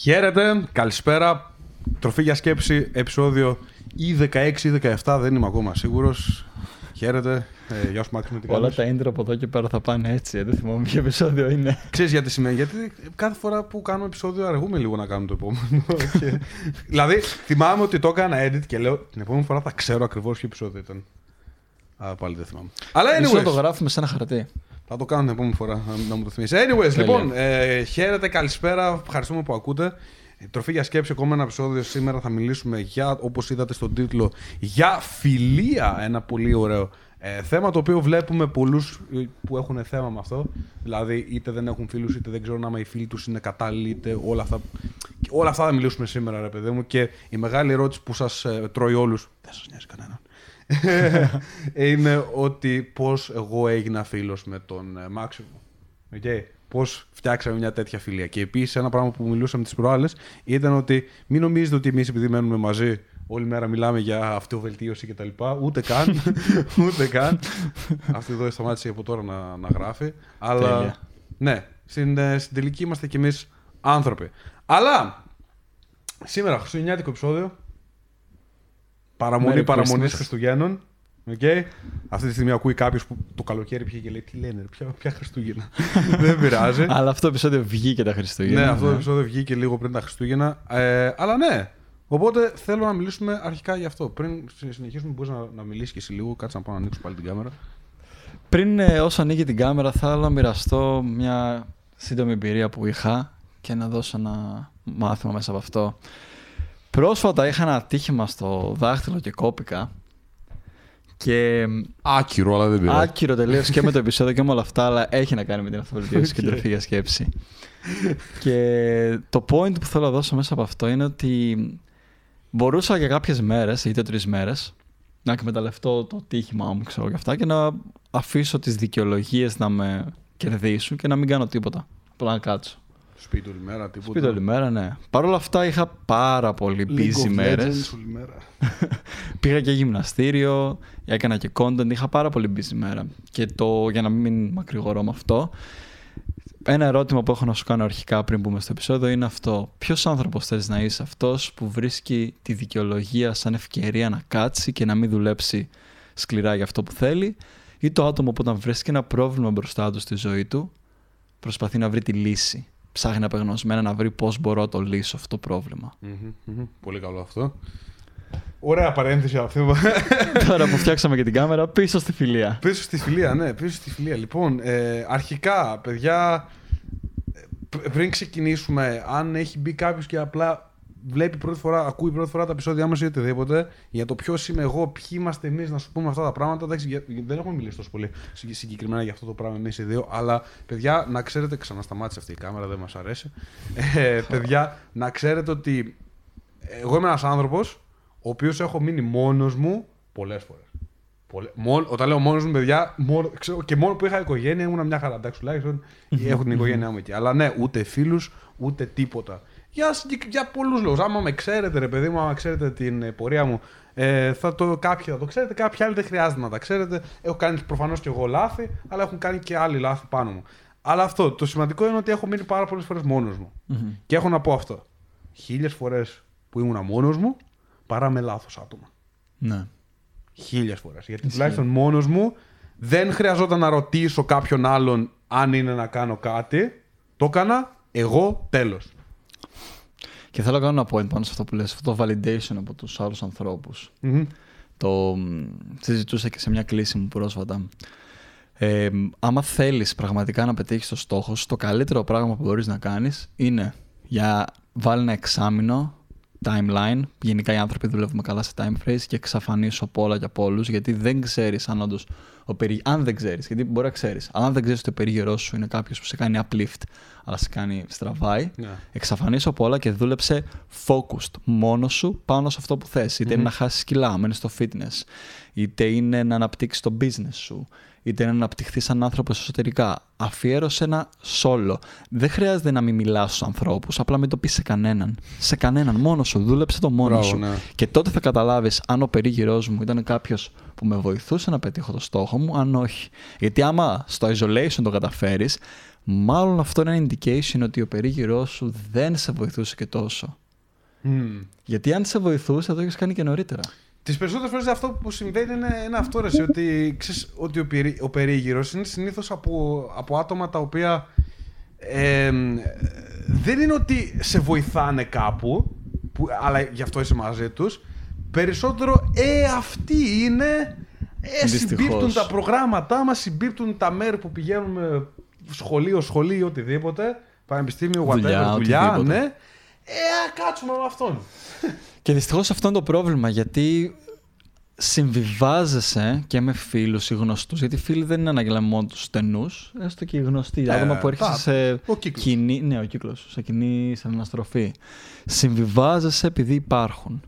Χαίρετε, καλησπέρα. Τροφή για σκέψη, επεισόδιο ή 16 ή 17, δεν είμαι ακόμα σίγουρος. Χαίρετε. Ε, γεια σου, Μάξιμο, τι Όλα κάνεις; τα intro από εδώ και πέρα θα πάνε έτσι. ε, Δεν θυμάμαι ποιο επεισόδιο είναι. Ξέρεις γιατί σημαίνει, γιατί κάθε φορά που κάνουμε επεισόδιο αργούμε λίγο να κάνουμε το επόμενο. και... δηλαδή, θυμάμαι ότι το έκανα edit και λέω την επόμενη φορά θα ξέρω ακριβώς ποιο επεισόδιο ήταν. Α, πάλι δεν θυμάμαι. Αλλά Ίσως να το anyways, γράφουμε σε ένα χαρτί. Θα το κάνω την επόμενη φορά, να, να μου το θυμίσει. Anyways, Τέλεια. λοιπόν, ε, χαίρετε, καλησπέρα, ευχαριστούμε που ακούτε. Ε, Τροφή για σκέψη, ακόμα ένα επεισόδιο. Σήμερα θα μιλήσουμε για, όπως είδατε στον τίτλο, για φιλία. Ένα πολύ ωραίο ε, θέμα το οποίο βλέπουμε πολλούς ε, που έχουν θέμα με αυτό. Δηλαδή, είτε δεν έχουν φίλους, είτε δεν ξέρουν άμα οι φίλοι τους είναι κατάλληλοι, είτε όλα αυτά. Και όλα αυτά θα μιλήσουμε σήμερα, ρε παιδί μου. Και η μεγάλη ερώτηση που σας ε, τρώει όλους, δεν σας νοιάζει κανέναν, είναι ότι πώς εγώ έγινα φίλος με τον ε, Μάξιμο. Okay. Πώς φτιάξαμε μια τέτοια φιλία. Και επίσης ένα πράγμα που μιλούσαμε τις προάλλες ήταν ότι μην νομίζετε ότι εμείς επειδή μένουμε μαζί όλη μέρα μιλάμε για αυτοβελτίωση κτλ. Ούτε καν. ούτε καν. Αυτή εδώ σταμάτησε από τώρα να, να γράφει. Αλλά Τέλεια. ναι, στην, ε, στην τελική είμαστε κι εμείς άνθρωποι. Αλλά σήμερα, χριστουγεννιάτικο επεισόδιο. Παραμονή Merry παραμονής Christmas. Χριστουγέννων. Okay. Αυτή τη στιγμή ακούει κάποιος που το καλοκαίρι πήγε και λέει: Τι λένε, ρε, ποια, ποια Χριστούγεννα; Δεν πειράζει. Αλλά αυτό το επεισόδιο βγήκε τα Χριστούγεννα. ναι, αυτό το επεισόδιο βγήκε λίγο πριν τα Χριστούγεννα. Ε, αλλά ναι. Οπότε θέλω να μιλήσουμε αρχικά γι' αυτό. Πριν συνεχίσουμε, μπορείς να, να μιλήσεις και εσύ λίγο. Κάτσε να πάω να ανοίξω πάλι την κάμερα. Πριν ε, όσο ανοίγει την κάμερα, θα ήθελα να μοιραστώ μια σύντομη εμπειρία που είχα και να δώσω ένα μάθημα μέσα από αυτό. Πρόσφατα είχα ένα ατύχημα στο δάχτυλο και κόπηκα. Και Άκυρο, αλλά δεν άκυρο τελείως και με το επεισόδιο και με όλα αυτά, αλλά έχει να κάνει με την αυτοβελτίωση και την Οκ. τροφή για σκέψη. και το point που θέλω να δώσω μέσα από αυτό είναι ότι μπορούσα για κάποιες μέρες, είτε τρεις μέρες, να εκμεταλλευτώ το ατύχημά μου ξέρω, και αυτά και να αφήσω τις δικαιολογίες να με κερδίσουν και να μην κάνω τίποτα. Απλά να κάτσω. Σπίτι όλη μέρα, τίποτα. Σπίτι όλη μέρα, ναι. Παρ' όλα αυτά είχα πάρα πολύ League busy of μέρες. Legends όλη μέρα. Πήγα και γυμναστήριο, έκανα και content, είχα πάρα πολύ busy μέρα. Και το, για να μην μακρηγορώ με αυτό, ένα ερώτημα που έχω να σου κάνω αρχικά πριν μπούμε στο επεισόδιο είναι αυτό. Ποιος άνθρωπος θες να είσαι αυτός που βρίσκει τη δικαιολογία σαν ευκαιρία να κάτσει και να μην δουλέψει σκληρά για αυτό που θέλει, ή το άτομο που όταν βρίσκει ένα πρόβλημα μπροστά του στη ζωή του, προσπαθεί να βρει τη λύση; Ψάχνει απεγνωσμένα να βρει πώς μπορώ να το λύσω αυτό το πρόβλημα. Μμμ, μμμ. Πολύ καλό αυτό. Ωραία παρένθεση αυτή. Τώρα που φτιάξαμε και την κάμερα, πίσω στη φιλία. Πίσω στη φιλία, ναι, πίσω στη φιλία. Λοιπόν, ε, αρχικά, παιδιά, ε, πρ- πριν ξεκινήσουμε, αν έχει μπει κάποιος και απλά βλέπει πρώτη φορά, ακούει πρώτη φορά τα επεισόδια μας ή οτιδήποτε, για το ποιος είμαι εγώ, ποιοι είμαστε εμείς, να σου πούμε αυτά τα πράγματα. Εντάξει, για- δεν έχουμε μιλήσει τόσο πολύ συγκ- συγκεκριμένα για αυτό το πράγμα εμείς οι δύο, αλλά παιδιά, να ξέρετε, ξανασταμάτησε αυτή η κάμερα, δεν μας αρέσει. Ε, παιδιά, να ξέρετε ότι εγώ είμαι ένας άνθρωπος ο οποίος έχω μείνει μόνος μου πολλές φορές. Πολλέ- μόνο- όταν λέω μόνος μου, παιδιά, μόνο, ξέρω, και μόνο που είχα οικογένεια ήμουν μια χαρά. Εντάξει, τουλάχιστον έχω την οικογένειά μου εκεί. Αλλά ναι, ούτε φίλους, ούτε τίποτα. Για, συγκεκ- για πολλούς λόγους. Άμα με ξέρετε, ρε παιδί μου, άμα ξέρετε την ε, πορεία μου, ε, θα το, κάποιοι θα το ξέρετε, κάποιοι άλλοι δεν χρειάζεται να τα ξέρετε. Έχω κάνει προφανώς και εγώ λάθη, αλλά έχουν κάνει και άλλοι λάθη πάνω μου. Αλλά αυτό, το σημαντικό είναι ότι έχω μείνει πάρα πολλές φορές μόνος μου. Μμμ. Και έχω να πω αυτό. Χίλιες φορές που ήμουν μόνος μου, παρά με λάθος άτομα. Ναι. Χίλιες φορές. Γιατί Ισχύει. τουλάχιστον μόνος μου δεν χρειαζόταν να ρωτήσω κάποιον άλλον αν είναι να κάνω κάτι. Το έκανα εγώ τέλος. Και θέλω να κάνω ένα point πάνω σε αυτό που λες, αυτό το validation από τους άλλους ανθρώπους. Το μ, συζητούσα και σε μια κλίση μου πρόσφατα. Ε, μ, άμα θέλεις πραγματικά να πετύχεις το στόχο σου, το καλύτερο πράγμα που μπορείς να κάνεις είναι για βάλει ένα εξάμεινο timeline. Γενικά οι άνθρωποι δουλεύουμε καλά σε time phrase και εξαφανίσου από όλα και από όλους, γιατί δεν ξέρεις αν όντως ο περι... Αν δεν ξέρεις, γιατί μπορεί να ξέρεις, αλλά αν δεν ξέρεις ότι ο περίγυρός σου είναι κάποιος που σε κάνει uplift, αλλά σε κάνει στραβάει, Ναι. εξαφανίσου από όλα και δούλεψε focused μόνος σου πάνω σε αυτό που θες. Είτε είναι να χάσεις κιλά, μένεις στο fitness, είτε είναι να αναπτύξεις το business σου, είτε είναι να αναπτυχθεί σαν άνθρωπος εσωτερικά. Αφιέρωσε ένα solo. Δεν χρειάζεται να μην μιλάς στους ανθρώπους, απλά μην το πεις σε κανέναν. Σε κανέναν, μόνος σου. Δούλεψε το μόνος Μπράβο, σου. ναι. Και τότε θα καταλάβεις αν ο περίγυρός μου ήταν κάποιος που με βοηθούσε να πετύχω το στόχο μου, αν όχι. Γιατί άμα στο isolation το καταφέρεις, μάλλον αυτό είναι ένα indication ότι ο περίγυρός σου δεν σε βοηθούσε και τόσο. Mm. Γιατί αν σε βοηθούσε, θα το έχεις κάνει και νωρίτερα. Τις περισσότερες φορές αυτό που συμβαίνει είναι, είναι αυτό, ρε, ότι, ξέρεις, ότι ο, περί, ο περίγυρος είναι συνήθως από, από άτομα τα οποία ε, δεν είναι ότι σε βοηθάνε κάπου, που, αλλά γι' αυτό είσαι μαζί τους. Περισσότερο, ε, αυτοί είναι. Ε, συμπίπτουν τα προγράμματά μας, συμπίπτουν τα μέρη που πηγαίνουμε σχολείο, σχολείο, οτιδήποτε. Πανεπιστήμιο, whatever, δουλειά, δουλειά ναι. Ε, κάτσουμε με αυτόν. Και δυστυχώς αυτό είναι το πρόβλημα, γιατί συμβιβάζεσαι και με φίλους ή γνωστούς. Γιατί φίλοι δεν είναι ανάγκη μόνο τους στενούς, έστω και οι γνωστοί. Ε, άτομα που έρχεσαι σε ο κοινή. Ναι, ο κύκλος. Σε κοινή σε αναστροφή. Συμβιβάζεσαι επειδή υπάρχουν.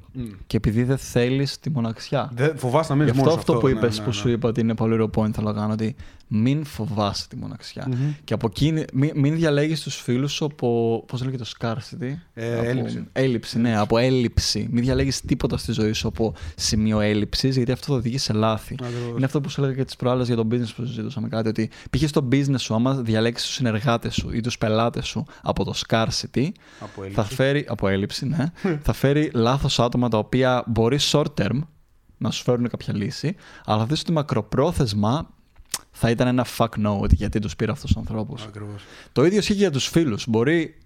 Και επειδή δεν θέλεις τη μοναξιά. Δεν φοβάσαι να μείνεις μόνος. αυτό, αυτό που ναι, είπες, ναι, που ναι. σου είπα ότι είναι πολύ ωραίο point, θέλω να κάνω ότι μην φοβάσαι τη μοναξιά. Mm-hmm. Και από εκείνη, μην, μην διαλέγεις τους φίλους σου από. Πώς λέγεται το scarcity. Ε, από, έλλειψη. έλλειψη. ναι, από έλλειψη. Μην διαλέγεις τίποτα στη ζωή σου από σημείο έλλειψης, γιατί αυτό θα οδηγεί σε λάθη. Ακριβώς. Είναι αυτό που σου έλεγα και τις προάλλες για το business που συζητούσαμε κάτι. Ότι π.χ. στο business σου, άμα διαλέξεις τους συνεργάτες σου ή τους πελάτες σου από το scarcity, Από θα φέρει. Από έλλειψη, ναι. θα φέρει λάθος άτομα τα οποία μπορεί short term να σου φέρουν κάποια λύση, αλλά θα δεις ότι μακροπρόθεσμα θα ήταν ένα fuck no, ότι γιατί τους πήρα αυτούς τους ανθρώπους. Ακριβώς. Το ίδιο ισχύει και για τους φίλους. Μπορεί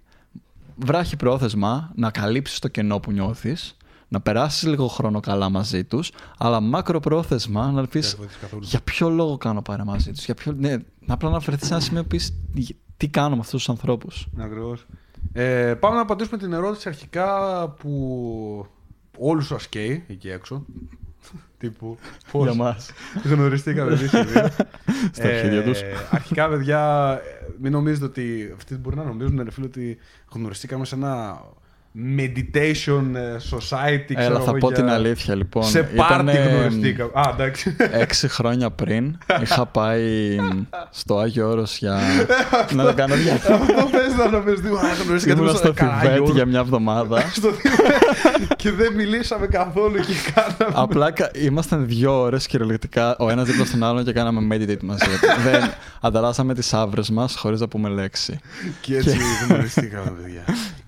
βράχει πρόθεσμα να καλύψεις το κενό που νιώθεις, να περάσεις λίγο χρόνο καλά μαζί τους, αλλά μακροπρόθεσμα να πεις για ποιο λόγο κάνω πάρα μαζί τους; Για ποιο... Ναι, να απλά να βρεθείς σε ένα σημείο που πεις τι κάνω με αυτούς τους ανθρώπους; Ακριβώς. Ε, πάμε να απαντήσουμε την ερώτηση αρχικά που όλους σας καίει εκεί έξω. Τύπου πώς Για μας. γνωριστήκαμε εμείς οι δύο. Στα αρχίδια τους. Αρχικά, παιδιά, μην νομίζετε ότι αυτοί μπορεί να νομίζουν ρε φίλε ότι γνωριστήκαμε σε ένα meditation ε, society. Έλα, ξέρω θα εγώ, πω για- την αλήθεια λοιπόν. Σε πάρτι Ήτανε, γνωριστήκαμε. Α, εντάξει. Έξι χρόνια πριν είχα πάει στο Άγιο Όρος για να το κάνω δια... Αυτό πες να νομίζεις. τι, α, γνωριστήκαμε Ήμουν στο Καράγιο. Θιβέτ για μια εβδομάδα. Στο Θιβέτ. και δεν μιλήσαμε καθόλου και κάναμε. Απλά κα- ήμασταν δύο ώρες κυριολεκτικά ο ένας δίπλα στον άλλον και κάναμε meditate μαζί. δεν ανταλλάσσαμε τις άβρε μας χωρίς να πούμε λέξη. Και έτσι γνωριστήκαμε, παιδιά.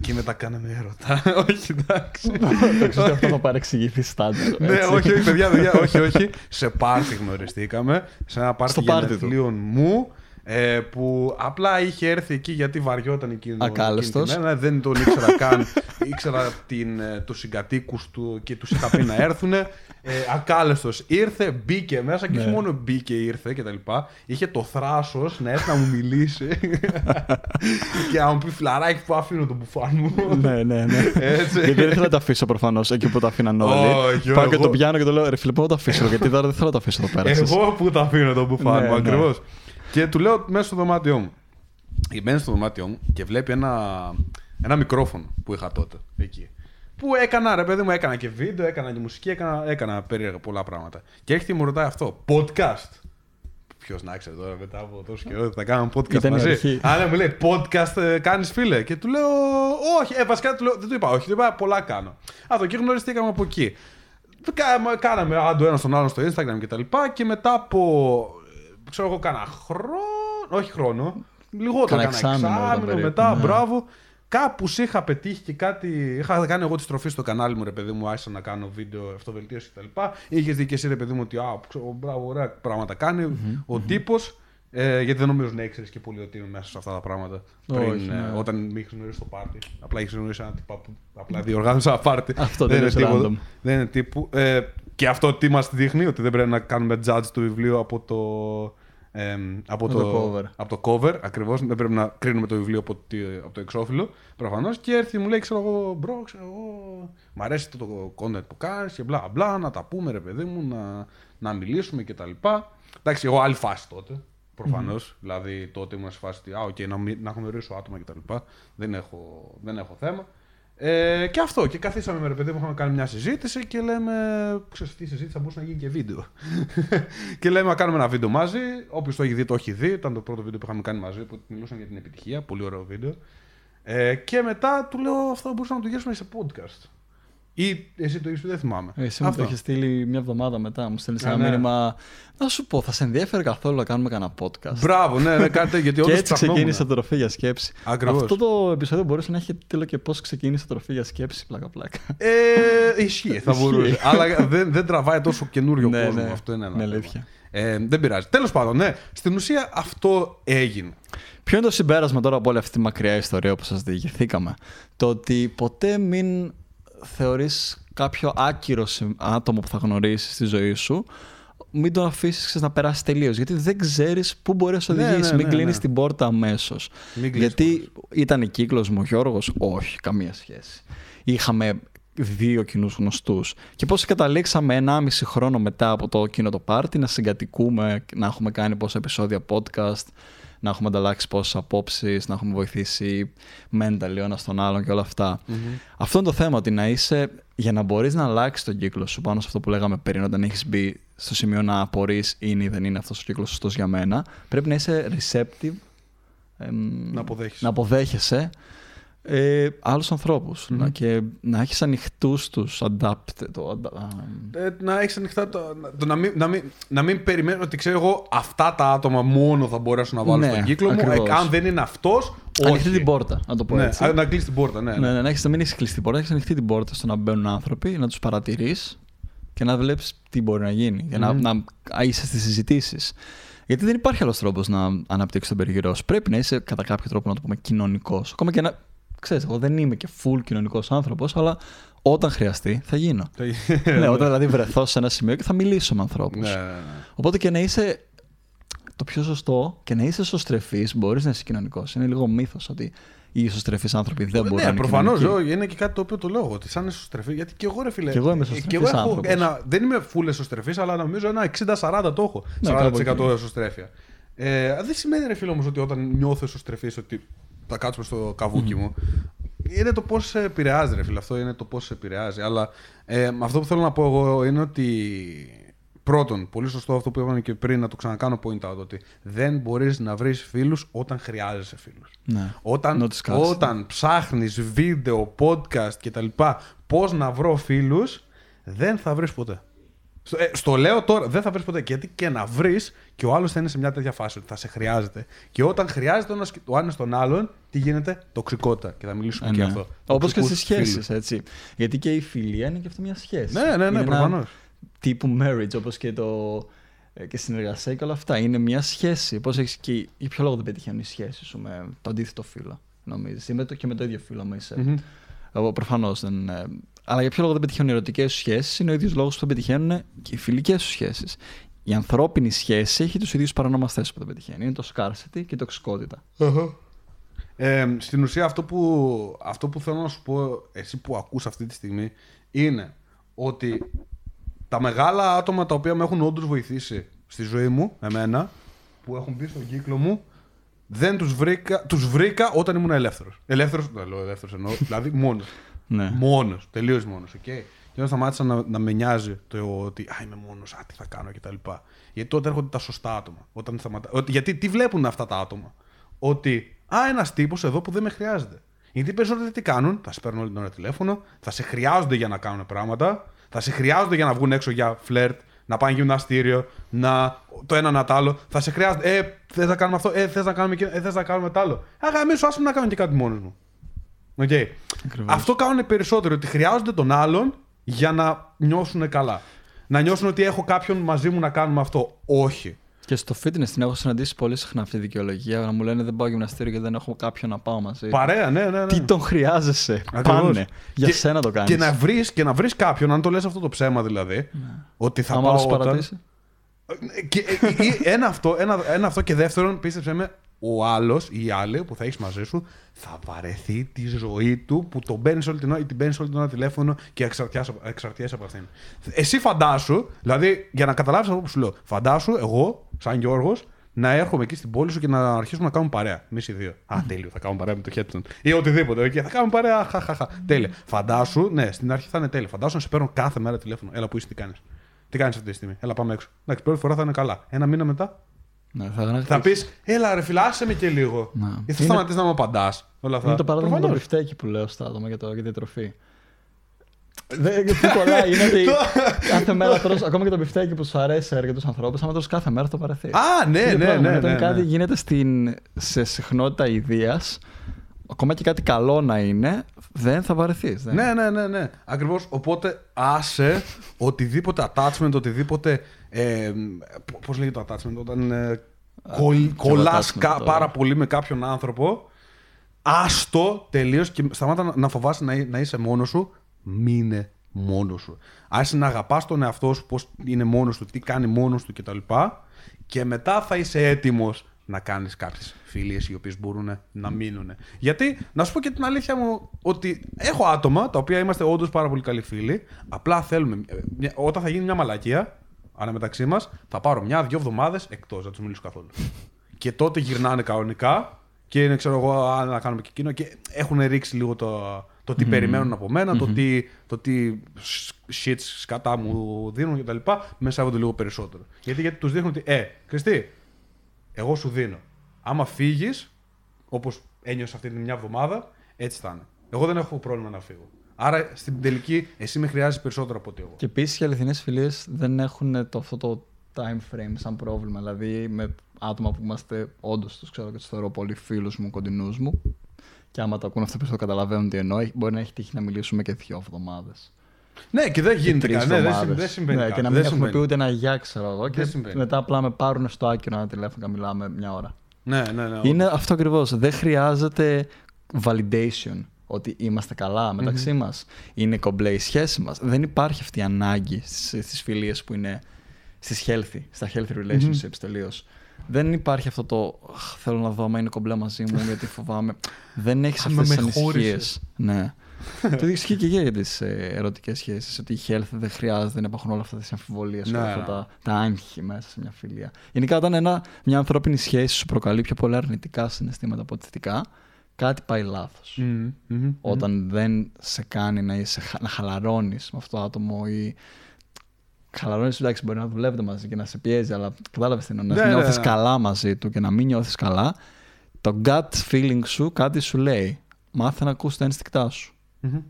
Και μετά κάναμε έρωτα. όχι, εντάξει. Το ξέρω ότι αυτό θα παρεξηγηθεί στάνταρ. ναι, έτσι. όχι, όχι, παιδιά, παιδιά, όχι, όχι. Σε πάρτι γνωριστήκαμε. Σε ένα πάρτι Στο πάρτι του. γενεθλίων μου. Ε, που απλά είχε έρθει εκεί γιατί βαριόταν εκείνο Ακάλεστος. εκείνη τη μέρα. Δεν τον ήξερα καν. ήξερα την, ε, τους συγκατοίκους του και τους είχα πει να έρθουν. Ε, ακάλεστος ήρθε, μπήκε μέσα και όχι Ναι. μόνο μπήκε, ήρθε και τα λοιπά. Είχε το θράσος να έρθει να μου μιλήσει και να μου πει φλαράκι που αφήνω τον μπουφάν μου; ναι, ναι, ναι. Έτσι. γιατί δεν θέλω να το αφήσω προφανώς εκεί που το αφήναν όλοι. Όχι, Πάω και εγώ- το πιάνω και το λέω ρε φίλε, πού να το αφήσω, γιατί τώρα δεν θέλω να το αφήσω εδώ πέρα. εσείς». Εγώ που τα αφήνω τον μπουφάν Ναι, μου, ναι. ακριβώς. Και του λέω μέσα στο δωμάτιό μου. Μπαίνει στο δωμάτιό μου και βλέπει ένα, ένα μικρόφωνο που είχα τότε εκεί. Που έκανα, ρε παιδί μου, έκανα και βίντεο, έκανα και μουσική, έκανα, έκανα περίεργα πολλά πράγματα. Και έρχεται και μου ρωτάει αυτό, podcast. Ποιος να ξέρει τώρα μετά από τόσο καιρό θα κάναμε podcast Ήταν η μαζί. αρχή. Α, ναι, μου λέει podcast ε, κάνεις φίλε; Και του λέω, Όχι, ε, βασικά του λέω, δεν του είπα, Όχι, του είπα πολλά κάνω. Αυτό και γνωριστήκαμε από εκεί. Κα- Κάναμε αν το ένα στον άλλο στο Instagram και τα λοιπά και μετά από, ε, ξέρω εγώ, κάνα χρόνο, όχι χρόνο, λιγότερο Κάνα κάνα εξάμηνο εξάμηνο, ήταν περίπου, μετά, ναι. μπράβο. Κάπους σε είχα πετύχει και κάτι. Είχα κάνει εγώ τη στροφή στο κανάλι μου, ρε παιδί μου, άρχισα να κάνω βίντεο αυτοβελτίωσης κτλ. Είχες δει και εσύ, ρε παιδί μου, ότι α, ξέρω, μπράβο, ωραία πράγματα κάνει ο τύπος. Ε, γιατί δεν νομίζω να ήξερες και πολύ ότι είμαι μέσα σε αυτά τα πράγματα. Πριν, Όχι, ε, ναι. όταν με είχε γνωρίσει στο πάρτι. Απλά είχε γνωρίσει ένα τύπο που απλά διοργάνωσα ένα πάρτι. Αυτό δεν είναι τελείως τίποτα. random. Δεν είναι τύπου. Ε, και αυτό τι μας δείχνει, ότι δεν πρέπει να κάνουμε judge του βιβλίου από το. Ε, από, Από το cover. από το cover, ακριβώς. Δεν πρέπει να κρίνουμε το βιβλίο από, τη, από το εξώφυλλο. Προφανώς. Και έρθει μου λέει, ξέρω εγώ, bro, ξέρω εγώ. Μ' αρέσει το, το content που κάνεις και μπλα μπλα. Να τα πούμε, ρε παιδί μου, να, να μιλήσουμε κτλ. Εντάξει, εγώ άλλη φάση τότε. Προφανώς. Δηλαδή τότε ήμουν σε φάση ότι, α, οκ, να, μι- να γνωρίσω άτομα κτλ. Δεν έχω, δεν έχω θέμα. Ε, και αυτό. Και καθίσαμε με ρε παιδί μου, είχαμε κάνει μια συζήτηση και λέμε. Ξέρεις, αυτή η συζήτηση θα μπορούσε να γίνει και βίντεο. και λέμε να κάνουμε ένα βίντεο μαζί. Όποιος το έχει δει, το έχει δει. Ήταν το πρώτο βίντεο που είχαμε κάνει μαζί που μιλούσαν για την επιτυχία. Πολύ ωραίο βίντεο. Ε, και μετά του λέω αυτό μπορούσαμε να το γυρίσουμε σε podcast. Ή εσύ το είσαι, δεν θυμάμαι. Ε, εσύ μου το είχε στείλει μια εβδομάδα μετά. Μου στέλνεις ένα ναι. μήνυμα. Να σου πω, θα σε ενδιαφέρει καθόλου να κάνουμε κανένα podcast. Μπράβο, ναι, ναι κάτι γιατί Και έτσι ξεκίνησε το τροφή για σκέψη. Ακριβώς. Αυτό το επεισόδιο μπορούσε να έχει τίτλο και πώς ξεκίνησε το τροφή για σκέψη, πλάκα-πλάκα. Ε, ισχύει, θα μπορούσε. Αλλά δεν, δεν τραβάει τόσο καινούριο ναι, κόσμο. Ναι, αυτό είναι ένα. Ναι, ε, δεν πειράζει. Τέλος πάντων, ναι. Στην ουσία αυτό έγινε. Ποιο είναι το συμπέρασμα τώρα από όλη αυτή τη μακριά ιστορία που σας διηγηθήκαμε; Το ότι ποτέ μην θεωρείς κάποιο άκυρο άτομο που θα γνωρίσεις στη ζωή σου μην το αφήσεις να περάσει τελείως. Γιατί δεν ξέρεις πού μπορεί να σου ναι, οδηγήσει. Ναι, μην ναι, κλείνεις την πόρτα αμέσως. Γιατί ήταν κύκλος μου ο Γιώργος, όχι, καμία σχέση. Είχαμε δύο κοινούς γνωστούς. Και πώς καταλήξαμε ένα μισή χρόνο μετά από το εκείνο το πάρτι να συγκατοικούμε, να έχουμε κάνει πόσα επεισόδια podcast, να έχουμε ανταλλάξει πόσες απόψεις, να έχουμε βοηθήσει mental ο ένας τον άλλον και όλα αυτά. Mm-hmm. Αυτό είναι το θέμα, ότι να είσαι, για να μπορείς να αλλάξεις τον κύκλο σου πάνω σε αυτό που λέγαμε πριν, όταν έχεις μπει στο σημείο να απορρεί είναι ή δεν είναι αυτός ο κύκλος σωστός για μένα, πρέπει να είσαι receptive. Εμ, να, να αποδέχεσαι ε, άλλους ανθρώπους mm-hmm. να, και να έχεις ανοιχτούς τους adapt, το, ε, να έχεις ανοιχτά το, το, να, μην, να, μην, να μην περιμένω ότι ξέρω εγώ αυτά τα άτομα μόνο θα μπορέσω να βάλω ναι, στον κύκλο μου ε, αν δεν είναι αυτός Ανοιχτή την πόρτα, να το πω ναι, έτσι. Να κλείσει την πόρτα, ναι. ναι, ναι να, έχεις, να μην έχεις κλείσει την πόρτα, έχεις ανοιχτή την πόρτα στο να μπαίνουν άνθρωποι, να τους παρατηρείς και να βλέπεις τι μπορεί να γίνει. Για να, mm-hmm. να είσαι στις συζητήσεις. Γιατί δεν υπάρχει άλλος τρόπος να αναπτύξεις τον περιγυρό σου. Πρέπει να είσαι κατά κάποιο τρόπο, να το πούμε, κοινωνικός. Ακόμα και να, ξέρεις, εγώ δεν είμαι και full κοινωνικός άνθρωπος, αλλά όταν χρειαστεί θα γίνω. ναι, όταν δηλαδή βρεθώ σε ένα σημείο και θα μιλήσω με ανθρώπους. Ναι, ναι, ναι. Οπότε και να είσαι το πιο σωστό και να είσαι εσωστρεφή, μπορείς να είσαι κοινωνικός. Είναι λίγο μύθος ότι οι ισοστρεφεί άνθρωποι δεν μπορούν ναι, να είναι. Προφανώς είναι και κάτι το οποίο το λέω. Ότι σαν εσωστρεφή. Γιατί και εγώ ρε φίλε. Και εγώ είμαι εσωστρεφή. Ένα, δεν είμαι full εσωστρεφή, αλλά νομίζω ένα 60-40 το έχω. Ναι, 40% εσωστρέφεια. Ε, δεν σημαίνει ρε φίλε όμως ότι όταν νιώθω εσωστρεφή ότι θα κάτσουμε στο καβούκι μου. Είναι το πώς σε επηρεάζει, ρε φίλε. Αυτό είναι το πώς σε επηρεάζει. Αλλά ε, αυτό που θέλω να πω εγώ είναι ότι. Πρώτον, πολύ σωστό αυτό που είπαμε και πριν, να το ξανακάνω point out, ότι δεν μπορείς να βρεις φίλους όταν χρειάζεσαι φίλους. Ναι. Όταν, όταν ψάχνεις βίντεο, podcast κτλ. Πώς να βρω φίλους, δεν θα βρεις ποτέ. Στο, ε, στο λέω τώρα, δεν θα βρεις ποτέ. Γιατί και να βρεις, και ο άλλος θα είναι σε μια τέτοια φάση ότι θα σε χρειάζεται. Και όταν χρειάζεται ο ένας τον άλλον, τι γίνεται, τοξικότητα. Και θα μιλήσουμε ε, και ναι. αυτό. Όπως και στις σχέσεις, έτσι. Γιατί και η φιλία είναι και αυτό μια σχέση. Ναι, ναι, ναι, προφανώς. Τύπου marriage, όπως και το. Ε, και συνεργασία και όλα αυτά. Είναι μια σχέση. Πώς έχεις και. Για ποιο λόγο δεν πετυχαίνουν οι σχέσεις σου με το αντίθετο φίλο, νομίζεις. Ή και με το ίδιο φίλο, άμα είσαι. Mm-hmm. Προφανώς δεν. Αλλά για ποιο λόγο δεν πετυχαίνουν οι ερωτικές σου σχέσεις, είναι ο ίδιος λόγος που δεν πετυχαίνουν και οι φιλικές σου σχέσεις. Η ανθρώπινη σχέση έχει τους ίδιους παρανομαστέ που δεν πετυχαίνει. Είναι το scarcity και η τοξικότητα. Ε, στην ουσία αυτό που, αυτό που θέλω να σου πω εσύ που ακούς αυτή τη στιγμή είναι ότι τα μεγάλα άτομα τα οποία με έχουν όντως βοηθήσει στη ζωή μου, εμένα, που έχουν μπει στον κύκλο μου, δεν τους βρήκα, τους βρήκα όταν ήμουν ελεύθερος. Ελεύθερος, δεν λέω ελεύθερος εννοώ, δηλαδή μόνος. Ναι. Μόνος, τελείως μόνος. Okay? Και όταν σταμάτησα να, να με νοιάζει το ότι Α, είμαι μόνος, Α, τι θα κάνω κτλ. Γιατί τότε έρχονται τα σωστά άτομα. Όταν σταματά... Γιατί τι βλέπουν αυτά τα άτομα; Ότι Α, ένας τύπος εδώ που δεν με χρειάζεται. Γιατί οι περισσότεροι τι κάνουν, θα σε παίρνουν όλη την ώρα τηλέφωνο, θα σε χρειάζονται για να κάνουν πράγματα, θα σε χρειάζονται για να βγουν έξω για φλερτ, να πάνε γυμναστήριο, να το ένα να το άλλο. Θα σε χρειάζονται, ε, θες να κάνουμε αυτό, ε, θες να κάνουμε, ε, θες να κάνουμε το άλλο. Αγα, εμεί σου να κάνουμε και κάτι μόνος μου. Okay. Αυτό κάνουν περισσότερο, ότι χρειάζονται τον άλλον για να νιώσουν καλά. Να νιώσουν ότι έχω κάποιον μαζί μου να κάνουμε αυτό. Όχι. Και στο fitness την έχω συναντήσει πολύ συχνά αυτή τη δικαιολογία. Να μου λένε δεν πάω γυμναστήριο και δεν έχω κάποιον να πάω μαζί. Παρέα, ναι, ναι. ναι. Τι τον χρειάζεσαι. Ακριβώς. Πάνε. Για και, σένα το κάνεις. Και να βρει να βρεις κάποιον, αν το λες αυτό το ψέμα δηλαδή. Ναι. Ότι θα Άμα πάω. Όταν... Και, ε, ε, ένα, αυτό, ένα, ένα αυτό και δεύτερον, πίστεψε με, ο άλλος ή η άλλη που θα έχεις μαζί σου θα βαρεθεί τη ζωή του που τον παίρνεις όλη την ώρα ή την παίρνεις όλη την ώρα τηλέφωνο και εξαρτιέσαι από αυτήν. Εσύ φαντάσου, δηλαδή για να καταλάβεις αυτό που σου λέω, φαντάσου εγώ, σαν Γιώργος, να έρχομαι εκεί στην πόλη σου και να αρχίσουμε να κάνουμε παρέα. Εμείς οι δύο. Α, τέλειο, θα κάνουμε παρέα με το Χέτσον. Ή οτιδήποτε. Okay, θα κάνουμε παρέα. Χαχαχα. Τέλεια. Φαντάσου, ναι, στην αρχή θα είναι τέλειο. Φαντάσου να σε παίρνω κάθε μέρα τηλέφωνο. Έλα που είσαι, τι κάνεις. Τι κάνεις αυτή τη στιγμή. Έλα πάμε έξω. Εντάξει, πρώτη φορά θα είναι καλά. Ένα μήνα μετά ναι, θα θα πεις, έλα ρε φίλε άσε με και λίγο. Ναι. Ή θα σταματήσεις να μου απαντάς. Είναι το παράδειγμα του μπιφτέκι που λέω στα άτομα για, το, για τη τροφή. Δεν τι κολλάει. Είναι ότι κάθε μέρα τρως, ακόμα και το μπιφτέκι που σου αρέσει σε αρκετούς ανθρώπους, άμα τρως κάθε μέρα το βαρεθεί. Α, ναι, ναι, ναι. ναι, ναι, κάτι γίνεται στην, σε συχνότητα ιδέα, ακόμα και κάτι καλό να είναι, δεν θα βαρεθεί. Ναι, ναι, ναι, ναι. Ακριβώς. Οπότε άσε οτιδήποτε attachment, οτιδήποτε. Ε, Πώς λέγεται το attachment, όταν ε, κολλάς πάρα πολύ με κάποιον άνθρωπο. Άστο τελείως και σταμάτα να φοβάσαι να, να είσαι μόνος σου. Μείνε μόνος σου. Άσε να αγαπάς τον εαυτό σου, πώς είναι μόνος του, τι κάνει μόνος του κτλ. Και μετά θα είσαι έτοιμος να κάνεις κάποιες φιλίες οι οποίες μπορούν να μείνουν. Γιατί, να σου πω και την αλήθεια μου, ότι έχω άτομα τα οποία είμαστε όντως πάρα πολύ καλοί φίλοι. Απλά θέλουμε, ε, όταν θα γίνει μια μαλακία, αναμεταξύ μας, θα πάρω μια-δυο εβδομάδες εκτός, να τους μιλήσω καθόλου. και τότε γυρνάνε κανονικά και είναι, ξέρω εγώ, αν να κάνουμε και εκείνο και έχουν ρίξει λίγο το, το τι περιμένουν από μένα, το, τι, το τι shit σκατά μου δίνουν κτλ. Με σέβονται λίγο περισσότερο. Γιατί, γιατί τους δείχνουν ότι, ε, Χριστί, εγώ σου δίνω. Άμα φύγεις, όπως ένιωσα αυτή την μια εβδομάδα, έτσι θα είναι. Εγώ δεν έχω πρόβλημα να φύγω. Άρα στην τελική εσύ με χρειάζεσαι περισσότερο από ότι εγώ. Και επίσης οι αληθινές φιλίες δεν έχουν το, αυτό το time frame σαν πρόβλημα. Δηλαδή με άτομα που είμαστε όντως τους ξέρω και τους θεωρώ πολύ φίλους μου, κοντινούς μου. Και άμα το ακούνε αυτό που το καταλαβαίνουν τι εννοώ, μπορεί να έχει τύχει να μιλήσουμε και δύο εβδομάδες. Ναι, και δεν γίνεται κάτι. Ναι, δεν συμβαίνει. Ναι, και να μην έχουμε πει ούτε ένα γεια, ξέρω εγώ. Και μετά απλά με πάρουν στο άκυρο ένα τηλέφωνο και μιλάμε μια ώρα. Ναι, ναι, ναι. Είναι αυτό ακριβώς. Δεν χρειάζεται validation ότι είμαστε καλά μεταξύ mm-hmm. μας. Είναι κομπλέ η σχέση μας. Δεν υπάρχει αυτή η ανάγκη στις φιλίες που είναι στις healthy, στα healthy relationships mm-hmm. τελείως. Δεν υπάρχει αυτό το θέλω να δω άμα είναι κομπλέ μαζί μου γιατί φοβάμαι. Δεν έχεις αυτές τις ανησυχίες. Ναι. το ίδιο ισχύει και για τις ε, ερωτικές σχέσεις. Ότι η health δεν χρειάζεται να υπάρχουν όλα αυτά τις αμφιβολίες και όλα αυτά ναι. τα, τα άγχη μέσα σε μια φιλία. Γενικά, όταν ένα, μια ανθρώπινη σχέση σου προκαλεί πιο πολλά αρνητικά συναισθήματα από θετικά, κάτι πάει οταν δεν σε κάνει να, είσαι, να χαλαρώνεις με αυτό το άτομο ή χαλαρώνεις, εντάξει, μπορεί να δουλεύετε μαζί και να σε πιέζει, αλλά κατάλαβες τι εννοώ. Να ναι, νιώθεις ναι, ναι. καλά μαζί του και να μην νιώθεις καλά, το gut feeling σου κάτι σου λέει. Μάθε να ακούσει τα ένστικτά σου. Mm-hmm.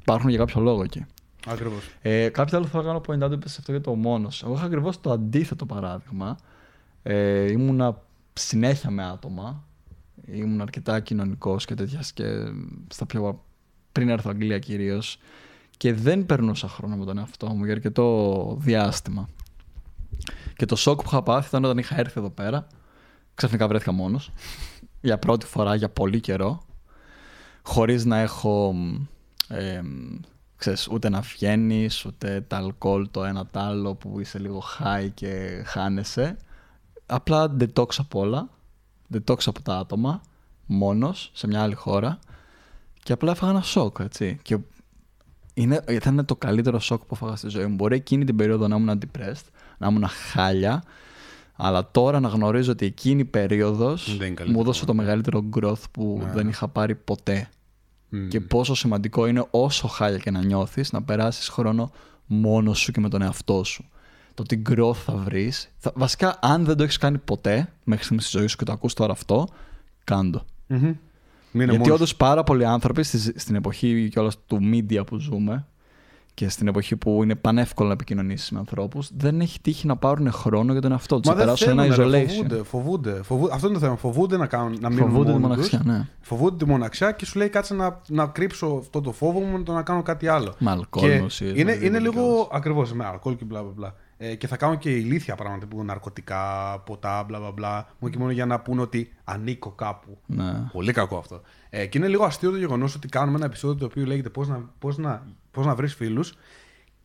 Υπάρχουν για κάποιο λόγο εκεί. Ακριβώς. Ε, κάποιο άλλο θα κάνω point out σε αυτό για το μόνος. Εγώ είχα ακριβώς το αντίθετο παράδειγμα. Ε, ήμουνα συνέχεια με άτομα. Ήμουν αρκετά κοινωνικός και τέτοια και στα πιο. πριν έρθω Αγγλία κυρίως και δεν περνούσα χρόνο με τον εαυτό μου για αρκετό διάστημα. Και το σοκ που είχα πάθει ήταν όταν είχα έρθει εδώ πέρα. Ξαφνικά βρέθηκα μόνος. για πρώτη φορά για πολύ καιρό. Χωρίς να έχω. Ε, ξέρεις, ούτε να βγαίνεις, ούτε τα αλκοόλ το ένα τ' άλλο που είσαι λίγο high και χάνεσαι. Απλά detox από όλα. Detox από τα άτομα. Μόνος, σε μια άλλη χώρα. Και απλά έφαγα ένα σοκ, έτσι. Και είναι, ήταν το καλύτερο σοκ που έφαγα στη ζωή μου. Μπορεί εκείνη την περίοδο να ήμουν depressed, να ήμουν χάλια, αλλά τώρα να γνωρίζω ότι εκείνη η περίοδος μου έδωσε το μεγαλύτερο growth που ναι. δεν είχα πάρει ποτέ. Και πόσο σημαντικό είναι όσο χάλια και να νιώθεις να περάσεις χρόνο μόνος σου και με τον εαυτό σου. Το τι growth θα βρεις. Βασικά, αν δεν το έχεις κάνει ποτέ μέχρι στιγμής στη ζωής σου και το ακούς τώρα αυτό, κάντο. Mm-hmm. Γιατί όντως πάρα πολλοί άνθρωποι στην εποχή κιόλας του media που ζούμε και στην εποχή που είναι πανεύκολο να επικοινωνήσεις με ανθρώπους, δεν έχει τύχει να πάρουν χρόνο για τον εαυτό τους. Να περάσουν ένα isolation. Φοβούνται, φοβούνται, φοβούνται. Αυτό είναι το θέμα. Φοβούνται να, κάνουν, να μείνουν Φοβούνται τη μοναξιά, ναι. Φοβούνται τη μοναξιά και σου λέει κάτσε να, να κρύψω αυτό το φόβο μου με το να κάνω κάτι άλλο. Με αλκοόλ, Είναι, είναι λίγο ακριβώς με αλκοόλ και μπλα μπλα. Ε, και θα κάνουν και ηλίθια πράγματα που ναρκωτικά, ποτά, μπλα μπλα μπλα. Μόνο και μόνο για να πούνε ότι ανήκω κάπου. Ναι. Πολύ κακό αυτό. Ε, και είναι λίγο αστείο το γεγονός ότι κάνουμε ένα επεισόδιο το οποίο λέγεται Πώς να, πώς να, πώς να βρεις φίλους.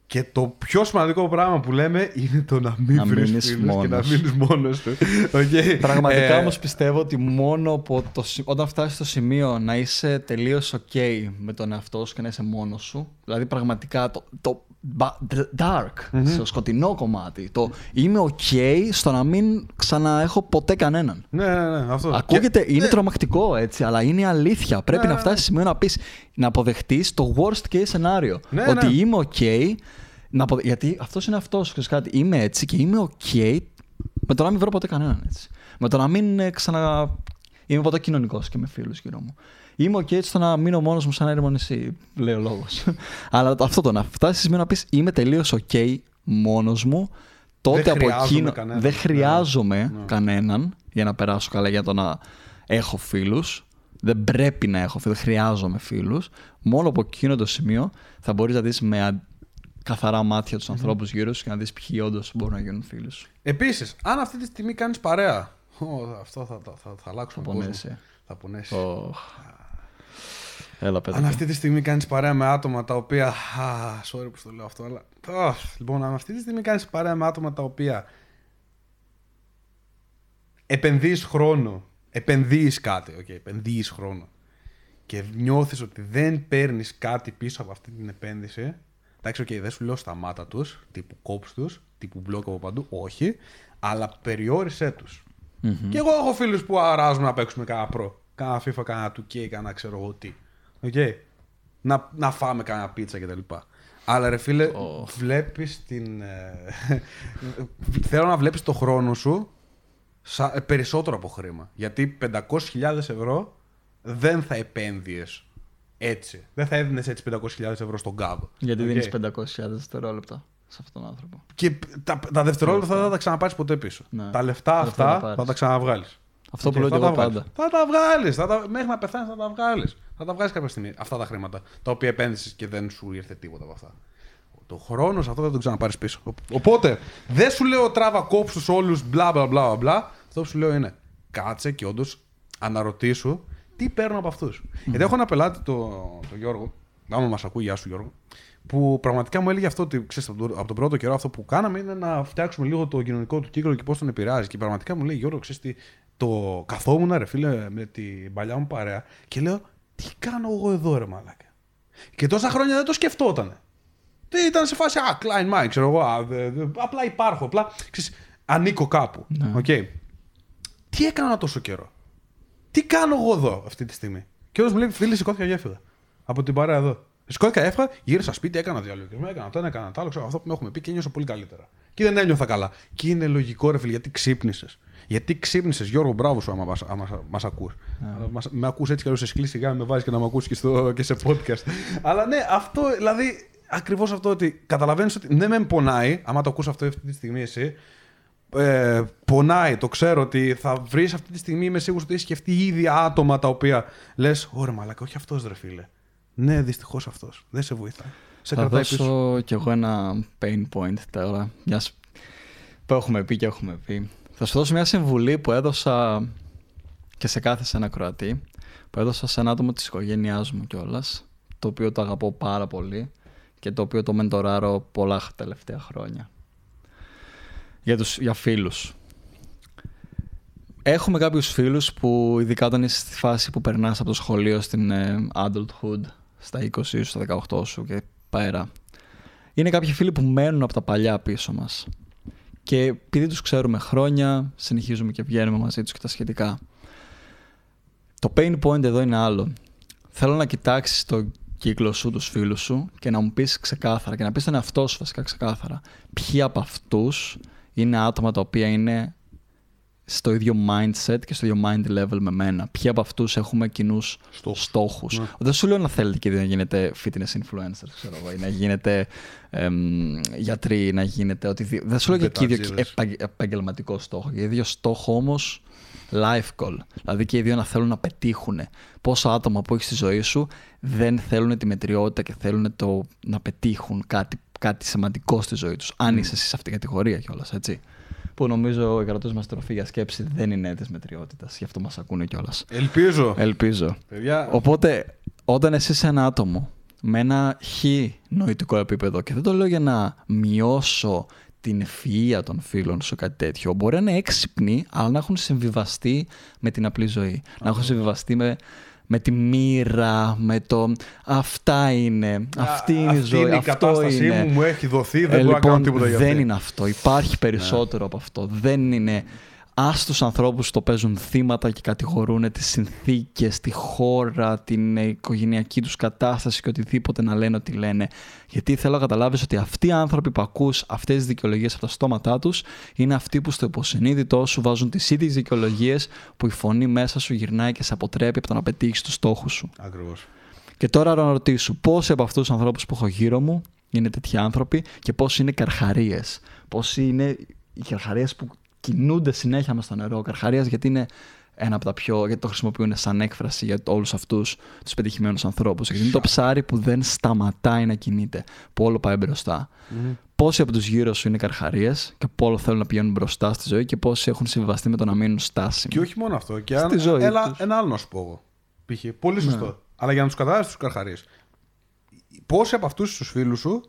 Και το πιο σημαντικό πράγμα που λέμε είναι το να μην βρεις φίλους και να μείνεις μόνος του. Okay. Πραγματικά ε... όμως πιστεύω ότι μόνο από το, όταν φτάσεις στο σημείο να είσαι τελείως OK με τον εαυτό σου και να είσαι μόνος σου, δηλαδή πραγματικά το, το dark, στο σκοτεινό κομμάτι. Το είμαι ok στο να μην ξαναέχω ποτέ κανέναν. Ναι, ναι, ναι. Αυτό. Ακούγεται, είναι ναι. τρομακτικό έτσι, αλλά είναι αλήθεια. Πρέπει ναι, να ναι, φτάσεις σε σημείο να πεις, να αποδεχτείς το worst case scenario. Ναι, ότι είμαι ok. Να Γιατί αυτός είναι αυτός, κάτι. Είμαι έτσι και είμαι ok με το να μην βρω ποτέ κανέναν έτσι. Με το να μην ε, ξανα. Είμαι ποτέ κοινωνικός και με φίλους γύρω μου. Είμαι OK έτσι στο να μείνω μόνος μου σαν έρημο νησί, λέει ο λόγος. Αλλά αυτό το να φτάσεις σημείο να πεις Είμαι τελείως OK μόνος μου, τότε Δεν από χρειάζομαι εκείνο. κανέναν. Δεν χρειάζομαι Ναι. κανέναν για να περάσω καλά, για το να έχω φίλους. Δεν πρέπει να έχω φίλου, δεν χρειάζομαι φίλους. Μόνο από εκείνο το σημείο θα μπορείς να δεις με α- καθαρά μάτια τους ανθρώπους γύρω σου και να δεις ποιοι όντως μπορούν να γίνουν φίλου σου. Επίσης, αν αυτή τη στιγμή κάνεις παρέα. Ω, αυτό θα, θα, θα, θα αλλάξουμε Θα κόσμο. πονέσει. Θα πονέσει. Οχ. Έλα, πέτρα. Αν αυτή τη στιγμή κάνεις παρέα με άτομα τα οποία. Α, sorry που το λέω αυτό, αλλά. Αχ, λοιπόν, αν αυτή τη στιγμή κάνεις παρέα με άτομα τα οποία. Επενδύεις χρόνο. Επενδύεις κάτι. Okay, επενδύεις χρόνο. Και νιώθεις ότι δεν παίρνεις κάτι πίσω από αυτή την επένδυση. Εντάξει, οκ, δεν σου λέω σταμάτα τους, τύπου κόψ τους, τύπου μπλοκ από παντού. Όχι. Αλλά περιόρισέ τους. Και εγώ έχω φίλους που αράζουν να παίξουμε κανένα Pro. Κάνα FIFA, κάνα 2K, κάνα ξέρω εγώ τι. Οκ. Να, να φάμε κάνα πίτσα κτλ. Αλλά ρε φίλε, Oh. βλέπεις την... ε, θέλω να βλέπεις το χρόνο σου σα- ε, περισσότερο από χρήμα. Γιατί 500.000 ευρώ δεν θα επένδυες έτσι. Δεν θα έδινες έτσι 500.000 ευρώ στον κάδο. Γιατί Οκ. δίνεις 500.000 δευτερόλεπτα σε αυτόν τον άνθρωπο. Και τα, τα δευτερόλεπτα δεν θα τα ξαναπάρεις ποτέ πίσω. Ναι. Τα λεφτά Τα λεφτά θα αυτά πάρεις. θα τα ξαναβγάλεις. Αυτό που λέω και θα εγώ τα βγάλεις. πάντα. Θα τα βγάλεις. Τα... Μέχρι να πεθάνεις θα τα βγάλεις. Θα τα βγάλεις κάποια στιγμή αυτά τα χρήματα τα οποία επένδυσες και δεν σου ήρθε τίποτα από αυτά. Το χρόνος σε αυτό δεν τον ξαναπάρεις πίσω. Ο- Οπότε δεν σου λέω τράβα κόψου όλους μπλα μπλα μπλα μπλα. Αυτό που σου λέω είναι κάτσε και όντως αναρωτήσου τι παίρνω από αυτούς. Γιατί έχω ένα πελάτη, το, το Γιώργο, άμα μας ακούει, γεια σου Γιώργο, που πραγματικά μου έλεγε αυτό ότι ξέρεις, από, τον, από τον πρώτο καιρό αυτό που κάναμε είναι να φτιάξουμε λίγο το κοινωνικό του κύκλο και πώς τον επηρεάζει. Και πραγματικά μου λέει Γιώργο, ξέρεις τι, το καθόμουν ρε φίλε με την παλιά μου παρέα και λέω τι κάνω εγώ εδώ ρε μαλάκα; Και τόσα χρόνια δεν το σκεφτόταν. Δεν ήταν σε φάση, α, Klein Mike, ξέρω εγώ, α, δε- δε- απλά υπάρχω, απλά, ξέρεις, ανήκω κάπου. Ναι. Οκ. Τι έκανα τόσο καιρό; Τι κάνω εγώ εδώ αυτή τη στιγμή; Και όλος μου λέει, φίλε, σηκώθηκα και έφυγα. Από την παρέα εδώ. Σηκώθηκα, έφυγα, γύρισα σπίτι, έκανα διαλογισμό, έκανα το ένα, έκανα το άλλο, ξέρω, αυτό που με έχουμε πει και νιώσα πολύ καλύτερα. Και δεν ένιωθα καλά. Και είναι λογικό, ρε φίλε, γιατί ξύπνησες. Γιατί ξύπνησες, Γιώργο, μπράβο σου άμα μας, άμα μας ακούς. Αλλά μας- με ακούς έτσι κι αλλιώς σε σκλήσει σιγά, με βάζεις και να με ακούσει και, στο- και σε podcast. Αλλά ναι, αυτό, δηλαδή, ακριβώς αυτό ότι καταλαβαίνεις ότι ναι, μεν πονάει, άμα το ακούς αυτό αυτή τη στιγμή εσύ, ε, πονάει, το ξέρω ότι θα βρεις αυτή τη στιγμή, είμαι σίγουρος ότι έχεις σκεφτεί ήδη άτομα τα οποία λες: Ωραία, μαλάκα, όχι αυτός ρε φίλε. Ναι, δυστυχώς αυτός. Δεν σε βοηθάει. Σε θα κρατάει δώσω πίσω. κι εγώ ένα pain point τώρα. Μιας... Που έχουμε πει και έχουμε πει. Θα σου δώσω μια συμβουλή που έδωσα και σε κάθε σε ένα Κροατή. Που έδωσα σε ένα άτομο της οικογένειάς μου κιόλας. Το οποίο το αγαπώ πάρα πολύ και το οποίο το μεντοράρω πολλά τελευταία χρόνια. Για, τους, για φίλους. Έχουμε κάποιους φίλους που ειδικά όταν είσαι στη φάση που περνάς από το σχολείο στην ε, adulthood, στα 20 σου, στα 18 σου και πέρα. Είναι κάποιοι φίλοι που μένουν από τα παλιά πίσω μας. Και επειδή τους ξέρουμε χρόνια, συνεχίζουμε και βγαίνουμε μαζί τους και τα σχετικά. Το pain point εδώ είναι άλλο. Θέλω να κοιτάξεις το κύκλο σου, τους φίλους σου και να μου πεις ξεκάθαρα και να πεις τον εαυτό σου βασικά ξεκάθαρα. Ποιοι από αυτούς είναι άτομα τα οποία είναι στο ίδιο mindset και στο ίδιο mind level με μένα. Ποιοι από αυτούς έχουμε κοινούς Στόχους. στόχους. Ναι. Δεν σου λέω να θέλετε και να γίνετε fitness influencers, ξέρω εγώ, ή να γίνετε εμ, γιατροί, να γίνετε οτιδήποτε. Δεν σου λέω και και ίδιο Μπετατζίδες. επαγγε- επαγγελματικό στόχο. Και ίδιο στόχο όμως life goal. Δηλαδή και οι δύο να θέλουν να πετύχουν. Πόσα άτομα που έχεις στη ζωή σου δεν θέλουν τη μετριότητα και θέλουν το, να πετύχουν κάτι, κάτι σημαντικό στη ζωή τους. Αν είσαι εσύ σε αυτήν την κατηγορία κιόλας, έτσι. Που νομίζω η κρατός μας τροφή για σκέψη δεν είναι της μετριότητας. Γι' αυτό μας ακούνε κιόλας. Ελπίζω. Ελπίζω. Παιδιά, Οπότε, όταν εσύ είσαι ένα άτομο με ένα χ νοητικό επίπεδο και δεν το λέω για να μειώσω την ευφυΐα των φίλων σου κάτι τέτοιο, μπορεί να είναι έξυπνοι, αλλά να έχουν συμβιβαστεί με την απλή ζωή. Να έχουν συμβιβαστεί με, με τη μοίρα, με το αυτά είναι, αυτή είναι η αυτή ζωή, είναι η αυτό κατάστασή είναι. μου, μου έχει δοθεί, δεν Ε, μπορώ να κάνω λοιπόν, τίποτα για δεν αυτή. είναι αυτό. Υπάρχει περισσότερο από αυτό. Δεν είναι Α τους ανθρώπους που το παίζουν θύματα και κατηγορούν τις συνθήκες, τη χώρα, την οικογενειακή τους κατάσταση και οτιδήποτε να λένε ότι λένε. Γιατί θέλω να καταλάβεις ότι αυτοί οι άνθρωποι που ακούς αυτές τις δικαιολογίες από τα στόματά τους είναι αυτοί που στο υποσυνείδητό σου βάζουν τις ίδιες δικαιολογίες που η φωνή μέσα σου γυρνάει και σε αποτρέπει από το να πετύχεις τους στόχους σου. Ακριβώς. Και τώρα να ρωτήσω πόσοι από αυτούς τους ανθρώπους που έχω γύρω μου είναι τέτοιοι άνθρωποι και πόσοι είναι καρχαρίες; Πόσοι είναι οι καρχαρίες που κινούνται συνέχεια με στο νερό. Καρχαρίας γιατί είναι ένα από τα πιο. γιατί το χρησιμοποιούν σαν έκφραση για όλους αυτούς τους πετυχημένους ανθρώπους. Γιατί είναι το ψάρι που δεν σταματάει να κινείται, που όλο πάει μπροστά. Mm-hmm. Πόσοι από τους γύρω σου είναι καρχαρίες και που όλο θέλουν να πηγαίνουν μπροστά στη ζωή και πόσοι έχουν συμβιβαστεί με το να μείνουν στάσιμοι. Και όχι μόνο αυτό. Και αν... ζωή Έλα, ένα άλλο να σου πω εγώ. Π.χ. Πολύ σωστό. Ναι. Αλλά για να τους καταλάβει τους καρχαρίες. Πόσοι από αυτούς τους φίλους σου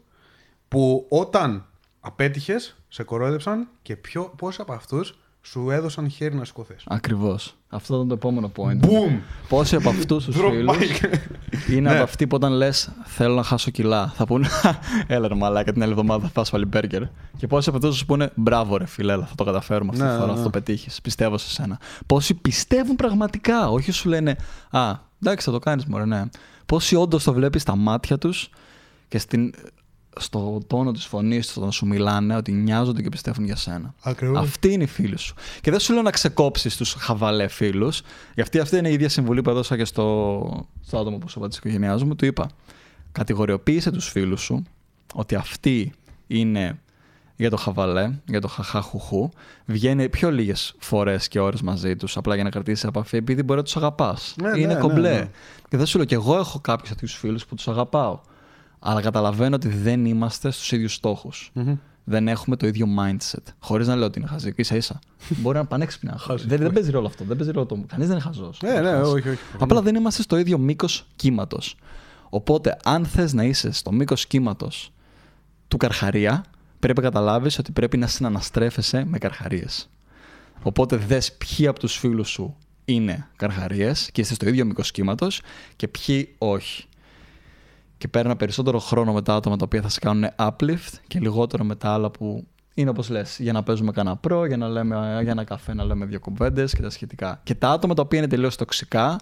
που όταν απέτυχες, σε κορόιδεψαν και ποιο, πόσοι από αυτούς σου έδωσαν χέρι να σηκωθείς. Ακριβώς. Αυτό ήταν το επόμενο point. Boom! Πόσοι από αυτούς τους φίλους είναι από ναι. αυτοί που όταν λες θέλω να χάσω κιλά, θα πούνε Έλα ρε μαλάκα την άλλη εβδομάδα θα φας πάλι μπέργκερ. Και πόσοι από αυτούς σου πούνε Μπράβο ρε φίλε, θα το καταφέρουμε αυτή τη ναι, φορά, ναι, θα το πετύχεις. Πιστεύω σε σένα. Πόσοι πιστεύουν πραγματικά, όχι σου λένε Α, εντάξει θα το κάνεις μωρέ, ναι. Πόσοι όντως το βλέπεις στα μάτια τους και στην στο τόνο της φωνής του όταν σου μιλάνε ότι νοιάζονται και πιστεύουν για σένα. Ακριβώς. Αυτοί είναι οι φίλοι σου. Και δεν σου λέω να ξεκόψεις τους χαβαλέ φίλους, γιατί αυτή είναι η ίδια συμβουλή που έδωσα και στο, στο άτομο που σου είπα τη οικογένειά μου. Του είπα, κατηγοριοποίησε τους φίλους σου ότι αυτοί είναι για το χαβαλέ, για το χαχαχουχού, βγαίνει πιο λίγες φορές και ώρες μαζί τους, απλά για να κρατήσεις επαφή, επειδή μπορεί να τους αγαπάς. Ναι, είναι ναι, κομπλέ. Ναι, ναι. και δεν σου λέω, και εγώ έχω κάποιους τέτοιου φίλους που τους αγαπάω. Αλλά καταλαβαίνω ότι δεν είμαστε στους ίδιους Δεν έχουμε το ίδιο mindset. Χωρίς να λέω ότι είναι χαζή. σα ίσα. Μπορεί να είναι πανέξυπνα. δεν, δεν παίζει ρόλο αυτό. Δεν παίζει ρόλο το. Κανείς δεν είναι χαζός. Ναι, ναι, όχι, όχι. Απλά δεν είμαστε στο ίδιο μήκος κύματος. Οπότε, αν θες να είσαι στο μήκος κύματος του καρχαρία, πρέπει να καταλάβεις ότι πρέπει να συναναστρέφεσαι με καρχαρίες. Οπότε, δες ποιοι από τους φίλους σου είναι καρχαρίες και είστε στο ίδιο μήκος κύματος και ποιοι όχι και παίρνα περισσότερο χρόνο με τα άτομα τα οποία θα σε κάνουν uplift και λιγότερο με τα άλλα που είναι όπως λες, για να παίζουμε κανένα προ, για να λέμε για ένα καφέ να λέμε δύο κουβέντες και τα σχετικά. Και τα άτομα τα οποία είναι τελείως τοξικά,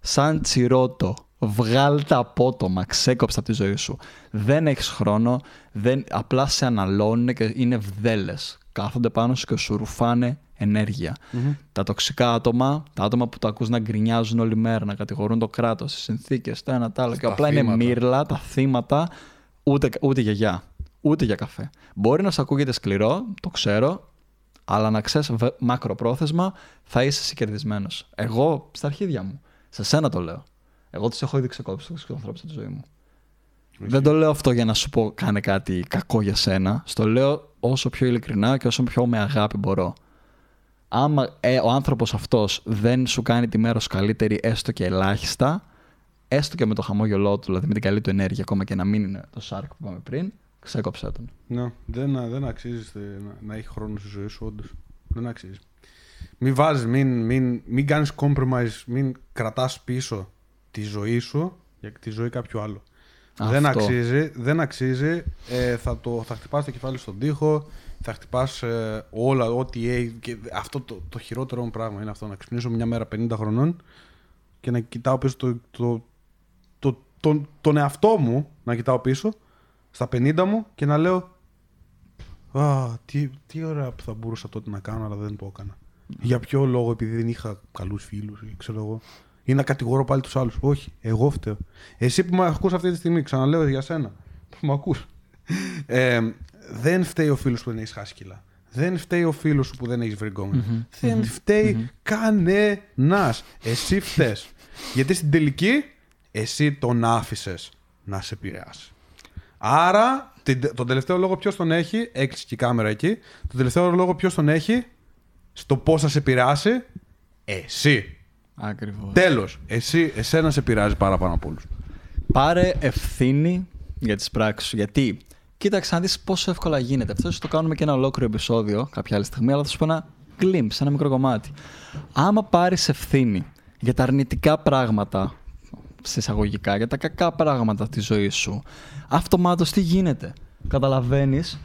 σαν τσιρότο, βγάλ τα απότομα, ξέκοψε από τη ζωή σου. Δεν έχεις χρόνο, δεν, απλά σε αναλώνουν και είναι βδέλες. Κάθονται πάνω σου και σου ρουφάνε ενεργεια Τα τοξικά άτομα, τα άτομα που το ακούς να γκρινιάζουν όλη μέρα, να κατηγορούν το κράτος, τις συνθήκες, το ένα, το άλλο και απλά είναι μύρλα, τα θύματα, ούτε, ούτε για γεια, ούτε για καφέ. Μπορεί να σου ακούγεται σκληρό, το ξέρω, αλλά να ξέρεις μακροπρόθεσμα θα είσαι εσύ κερδισμένο. Εγώ στα αρχίδια μου. Σε σένα το λέω. Εγώ τους έχω ήδη ξεκόψει τους ανθρώπους στη ζωή μου. Δεν το λέω αυτό για να σου πω κάνε κάτι κακό για σένα. Στο λέω όσο πιο ειλικρινά και όσο πιο με αγάπη μπορώ άμα ε, ο άνθρωπος αυτός δεν σου κάνει τη μέρα σου καλύτερη έστω και ελάχιστα, έστω και με το χαμόγελό του, δηλαδή με την καλή του ενέργεια, ακόμα και να μην είναι το σάρκ που είπαμε πριν, ξέκοψε τον. Ναι, δεν, δεν αξίζει να, να έχει χρόνο στη ζωή σου, όντως. Δεν αξίζει. Μην βάζεις, μην, μην, μην κάνεις compromise, μην κρατάς πίσω τη ζωή σου για τη ζωή κάποιου άλλου. Δεν αξίζει, δεν αξίζει. Ε, θα, το, θα χτυπάς το κεφάλι στον τοίχο, θα χτυπάς ε, όλα, ό,τι έχει. Και αυτό το, το χειρότερο μου πράγμα είναι αυτό. Να ξυπνήσω μια μέρα 50 χρονών και να κοιτάω πίσω το, το, το, το, τον εαυτό μου, να κοιτάω πίσω στα 50 μου και να λέω Α, τι, τι ωραία που θα μπορούσα τότε να κάνω, αλλά δεν το έκανα. Για ποιο λόγο, επειδή δεν είχα καλούς φίλους, ξέρω εγώ. Ή να κατηγορώ πάλι τους άλλους. Όχι, εγώ φταίω. Εσύ που με ακούς αυτή τη στιγμή, ξαναλέω για σένα. Που με ακούς. Ε, δεν φταίει ο φίλος που δεν έχεις χάσει κιλά. Δεν φταίει ο φίλος σου που δεν έχεις βρει Δεν φταίει κανένας. Εσύ φταίει. Γιατί στην τελική εσύ τον άφησες να σε επηρεάσει. Άρα, τον τελευταίο λόγο ποιος τον έχει, έκλεισε και η κάμερα εκεί. Τον τελευταίο λόγο ποιος τον έχει, στο πώς θα σε επηρεάσει, εσύ. Ακριβώς. Τέλος. Εσύ, εσένα σε επηρεάζει πάρα πάνω από όλους. Πάρε ευθύνη για τις πράξεις σου. Γιατί κοίταξε να δεις πόσο εύκολα γίνεται. Αυτό το κάνουμε και ένα ολόκληρο επεισόδιο κάποια άλλη στιγμή, αλλά θα σου πω ένα glimpse, ένα μικρό κομμάτι. Άμα πάρεις ευθύνη για τα αρνητικά πράγματα, σε εισαγωγικά, για τα κακά πράγματα τη ζωή σου, αυτομάτως τι γίνεται; Καταλαβαίνεις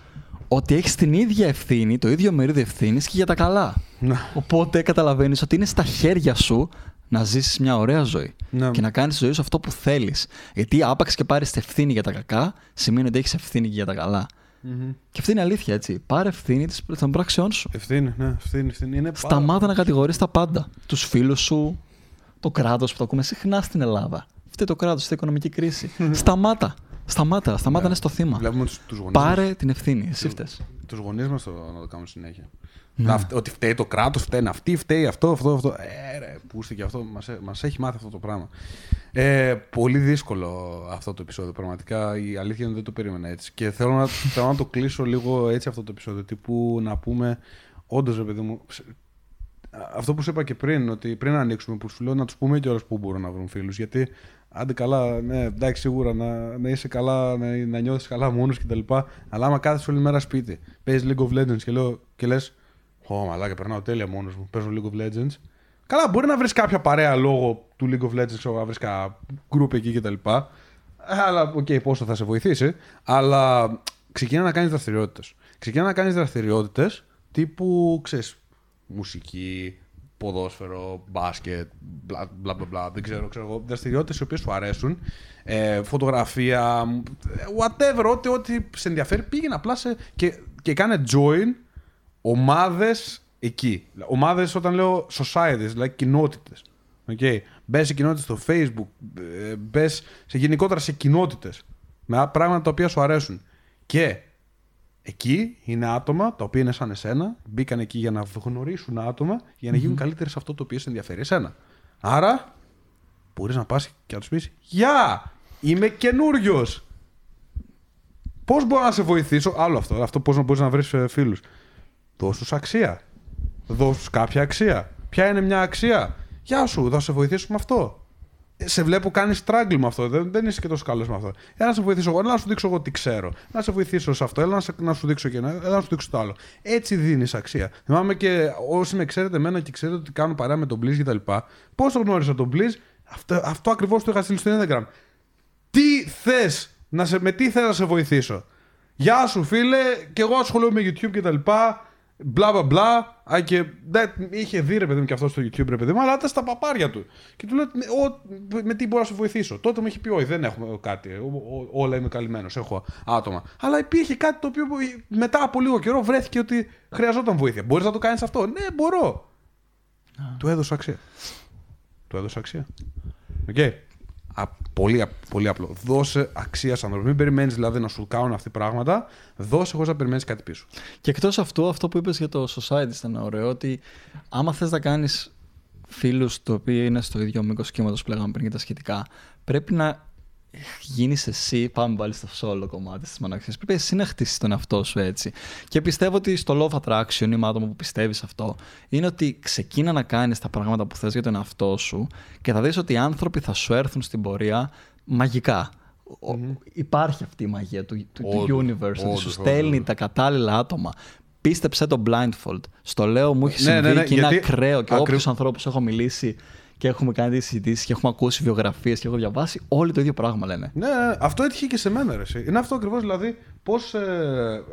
ότι έχεις την ίδια ευθύνη, το ίδιο μερίδιο ευθύνης και για τα καλά. Ναι. Οπότε καταλαβαίνεις ότι είναι στα χέρια σου να ζήσεις μια ωραία ζωή. Ναι. Και να κάνεις τη ζωή σου αυτό που θέλεις. Γιατί άπαξ και πάρεις ευθύνη για τα κακά, σημαίνει ότι έχεις ευθύνη και για τα καλά. Μμμ. Και αυτή είναι αλήθεια, έτσι. Πάρε ευθύνη της- των πράξεών σου. Ευθύνη, ναι, ευθύνη, ευθύνη. Είναι πάρα- Σταμάτα να κατηγορείς τα πάντα. Τους φίλους σου, το κράτος που το ακούμε συχνά στην Ελλάδα. Φταίει το κράτος, φταίει η οικονομική κρίση. σταμάτα. Σταμάτα. Σταμάτα να είσαι το θύμα. Βλέπουμε τους, τους γονείς Πάρε την ευθύνη. Εσύ φταίς. Τους γονείς μας το, να το κάνουμε συνέχεια. Ναι. Να φτε- ότι φταίει το κράτος, φταίνει αυτή, φταίει αυτό, αυτό, αυτό. Ε, ρε, πούστε και αυτό. Μας μας έχει μάθει αυτό το πράγμα. Ε, πολύ δύσκολο αυτό το επεισόδιο. Πραγματικά η αλήθεια είναι ότι δεν το περίμενα έτσι. Και θέλω να, θέλω να το κλείσω λίγο έτσι αυτό το επεισόδιο. Τύπου να πούμε, όντως ρε παιδί μου, σε- αυτό που σου είπα και πριν, ότι πριν ανοίξουμε, που σου λέω να τους πούμε κιόλας που μπορούν να βρουν φίλους. Γιατί άντε καλά, ναι, εντάξει, σίγουρα να, να είσαι καλά, να, να νιώθεις καλά μόνος κτλ. Αλλά άμα κάθεσαι όλη μέρα σπίτι, παίζεις League of Legends και, λέω, και λες, Ω, μαλάκα, περνάω τέλεια μόνος μου. Παίζω League of Legends. Καλά, μπορεί να βρεις κάποια παρέα λόγω του League of Legends, ξέρω, να βρεις κάποια group εκεί κτλ. Αλλά, οκ, πόσο θα σε βοηθήσει. Αλλά ξεκινά να κάνεις δραστηριότητες. Ξεκινά να κάνεις δραστηριότητες τύπου, ξέρεις, μουσική, ποδόσφαιρο, μπάσκετ, μπλα μπλα μπλα, μπλα δεν ξέρω, ξέρω εγώ. Δραστηριότητες οι οποίες σου αρέσουν. Ε, φωτογραφία, ε, whatever, ό,τι, ό,τι σε ενδιαφέρει. Πήγαινε απλά σε, και, και κάνε join ομάδες εκεί. Ομάδες όταν λέω societies, δηλαδή κοινότητες. Okay. Μπες σε κοινότητες στο Facebook, ε, μπες σε γενικότερα σε κοινότητες. Με πράγματα τα οποία σου αρέσουν. Και εκεί είναι άτομα τα οποία είναι σαν εσένα, μπήκαν εκεί για να γνωρίσουν άτομα για να γίνουν καλύτεροι σε αυτό το οποίο σε ενδιαφέρει εσένα. Άρα, μπορείς να πας και να τους πεις: Γεια! Είμαι καινούριος! Πώς μπορώ να σε βοηθήσω, άλλο αυτό, αυτό πώς να μπορείς να βρεις φίλους. Δώσ' τους αξία. Δώσ' τους κάποια αξία. Ποια είναι μια αξία; Γεια σου, θα σε βοηθήσω με αυτό. Ε, Σε βλέπω κάνει struggle με αυτό. Δεν, δεν είσαι και τόσο καλός με αυτό. Έλα να σε βοηθήσω εγώ, έλα να σου δείξω εγώ τι ξέρω. Να σε βοηθήσω σε αυτό, έλα να, σε, να σου δείξω και ένα, έλα να σου δείξω το άλλο. Έτσι δίνεις αξία. Θυμάμαι και όσοι με ξέρετε εμένα και ξέρετε ότι κάνω παρέα με τον Blizz κτλ. Πώς το γνώρισα τον Blizz, αυτό, αυτό ακριβώς το είχα στείλει στο Instagram. Τι θες, με τι θες να σε βοηθήσω; Γεια σου φίλε, και εγώ ασχολούμαι με YouTube κτλ. Μπλα μπλα μπλα. Α, και δεν, είχε δει ρε παιδί μου και αυτό στο YouTube ρε παιδί μου, αλλά ήταν στα παπάρια του. Και του λέω, με, ο, με τι μπορώ να σε βοηθήσω. Τότε μου είχε πει, Όχι, δεν έχουμε κάτι. Ο, ο, όλα είμαι καλυμμένος. Έχω άτομα. Αλλά υπήρχε κάτι το οποίο μετά από λίγο καιρό βρέθηκε ότι χρειαζόταν βοήθεια. Μπορείς να το κάνεις αυτό; Ναι, μπορώ. Του έδωσα αξία. Του έδωσα αξία. OK. Okay. Α, πολύ, πολύ απλό. Δώσε αξία σε ανθρώπους. Μην περιμένεις δηλαδή να σου κάνουν αυτή πράγματα. Δώσε χωρίς να περιμένεις κάτι πίσω. Και εκτός αυτού, αυτό που είπες για το society ήταν ωραίο. Ότι άμα θες να κάνεις φίλους το οποίο είναι στο ίδιο μήκος κύματος που λέγαμε πριν για τα σχετικά, πρέπει να γίνεις εσύ. Πάμε πάλι στο solo κομμάτι της μοναξία. Πρέπει εσύ να χτίσεις τον εαυτό σου έτσι. Και πιστεύω ότι στο love attraction ή με άτομο που πιστεύει αυτό, είναι ότι ξεκίνα να κάνεις τα πράγματα που θες για τον εαυτό σου και θα δεις ότι οι άνθρωποι θα σου έρθουν στην πορεία μαγικά. Mm-hmm. Υπάρχει αυτή η μαγεία του, του, του universe, ότι σου στέλνει τα κατάλληλα άτομα. Πίστεψε το blindfold. Στο λέω, μου έχει Ναι, συμβεί ναι, ναι, και είναι γιατί ακραίο. Και ακρι- όποιους ανθρώπους έχω μιλήσει και έχουμε κάνει τις συζητήσεις και έχουμε ακούσει βιογραφίες και έχω διαβάσει, όλοι το ίδιο πράγμα λένε. Ναι, ναι, αυτό έτυχε και σε μένα. Ρε. εσύ. Είναι αυτό ακριβώς δηλαδή. Πώς. Ε,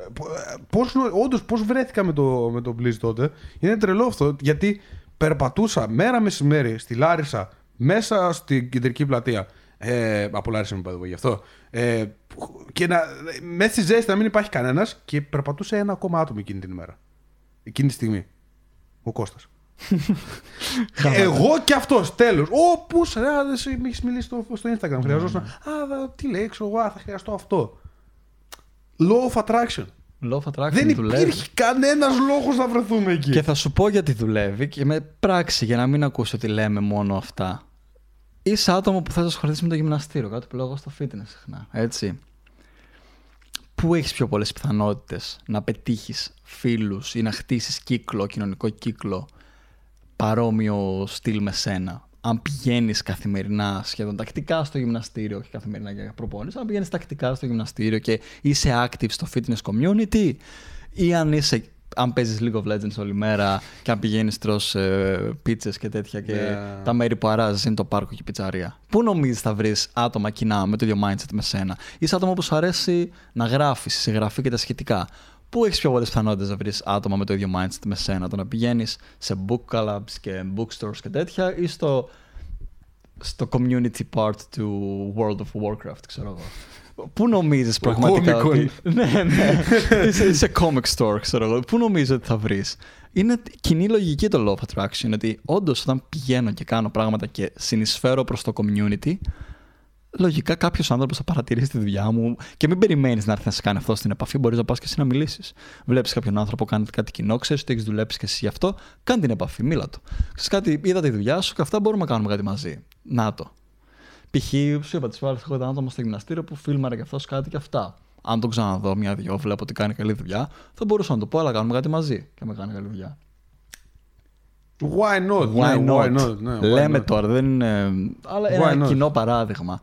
πώς, όντως, πώς βρέθηκα με το, με το Blizz τότε. Είναι τρελό αυτό γιατί περπατούσα μέρα μεσημέρι στη Λάρισα μέσα στην κεντρική πλατεία. Ε, από Λάρισα είμαι παδεύω γι' αυτό. Ε, και να, μέσα στη ζέστη να μην υπάρχει κανένας και περπατούσε ένα ακόμα άτομο εκείνη την ημέρα. Εκείνη τη στιγμή. Ο Κώστας. Εγώ και αυτός, τέλος. Ω, πού σε, ρε, δεν με έχεις μιλήσει στο, στο Instagram. Χρειαζόταν. Α, δα- τι λέει, ξέρω εγώ, α, θα χρειαστώ αυτό. Law of attraction. Love attraction Δεν δουλεύει. υπήρχε κανένας λόγος να βρεθούμε εκεί. Και θα σου πω γιατί δουλεύει και με πράξη για να μην ακούσει ότι λέμε μόνο αυτά. Είσαι άτομο που θα ασχοληθεί με το γυμναστήριο, κάτι που λέω εγώ στο fitness συχνά. Έτσι. Πού έχεις πιο πολλές πιθανότητες να πετύχεις φίλους ή να χτίσεις κύκλο, κοινωνικό κύκλο; Παρόμοιο στυλ με σένα. Αν πηγαίνεις καθημερινά, σχεδόν τακτικά στο γυμναστήριο, όχι καθημερινά για προπόνηση, αν πηγαίνεις τακτικά στο γυμναστήριο και είσαι active στο fitness community, ή αν είσαι αν παίζεις League of Legends όλη μέρα και αν πηγαίνεις τρως ε, πίτσες και τέτοια και Ναι. τα μέρη που αράζεις είναι το πάρκο και η πιτσαρία. Πού νομίζεις θα βρεις άτομα κοινά με το ίδιο mindset με σένα; Είσαι άτομο που σου αρέσει να γράφεις, συγγραφή και τα σχετικά. Πού έχεις πιο πολλές πιθανότητες να βρεις άτομα με το ίδιο mindset με σένα, το να πηγαίνεις σε book clubs και bookstores και τέτοια, ή στο, στο community part του World of Warcraft, ξέρω εγώ. Πού νομίζεις πραγματικά ότι. ναι, ναι. είσαι σε comic store, ξέρω εγώ. Πού νομίζεις ότι θα βρεις; Είναι κοινή λογική το law of attraction. Ότι όντως όταν πηγαίνω και κάνω πράγματα και συνεισφέρω προς το community, λογικά κάποιος άνθρωπος θα παρατηρήσει τη δουλειά μου και μην περιμένεις να έρθει να σε κάνει αυτό στην επαφή. Μπορείς να πας και εσύ να μιλήσεις. Βλέπεις κάποιον άνθρωπο, κάνει κάτι κοινό, ξέρεις ότι έχεις δουλέψει και εσύ γι' αυτό, κάνει την επαφή, μίλα του. Ξέρεις κάτι, είδα τη δουλειά σου και αυτά μπορούμε να κάνουμε κάτι μαζί. Να το. Π.χ. σου είπα τη φορά έχω ένα άτομο στο γυμναστήριο που φίλμαρε και αυτός κάτι και αυτά. Αν τον ξαναδώ μια-δυο, βλέπω ότι κάνει καλή δουλειά, θα μπορούσα να το πω, αλλά κάνουμε κάτι μαζί και με κάνει καλή δουλειά. Why not, why, ναι, not. why not; Ναι, why Λέμε not; τώρα, δεν είναι. Αλλά why ένα not; κοινό παράδειγμα.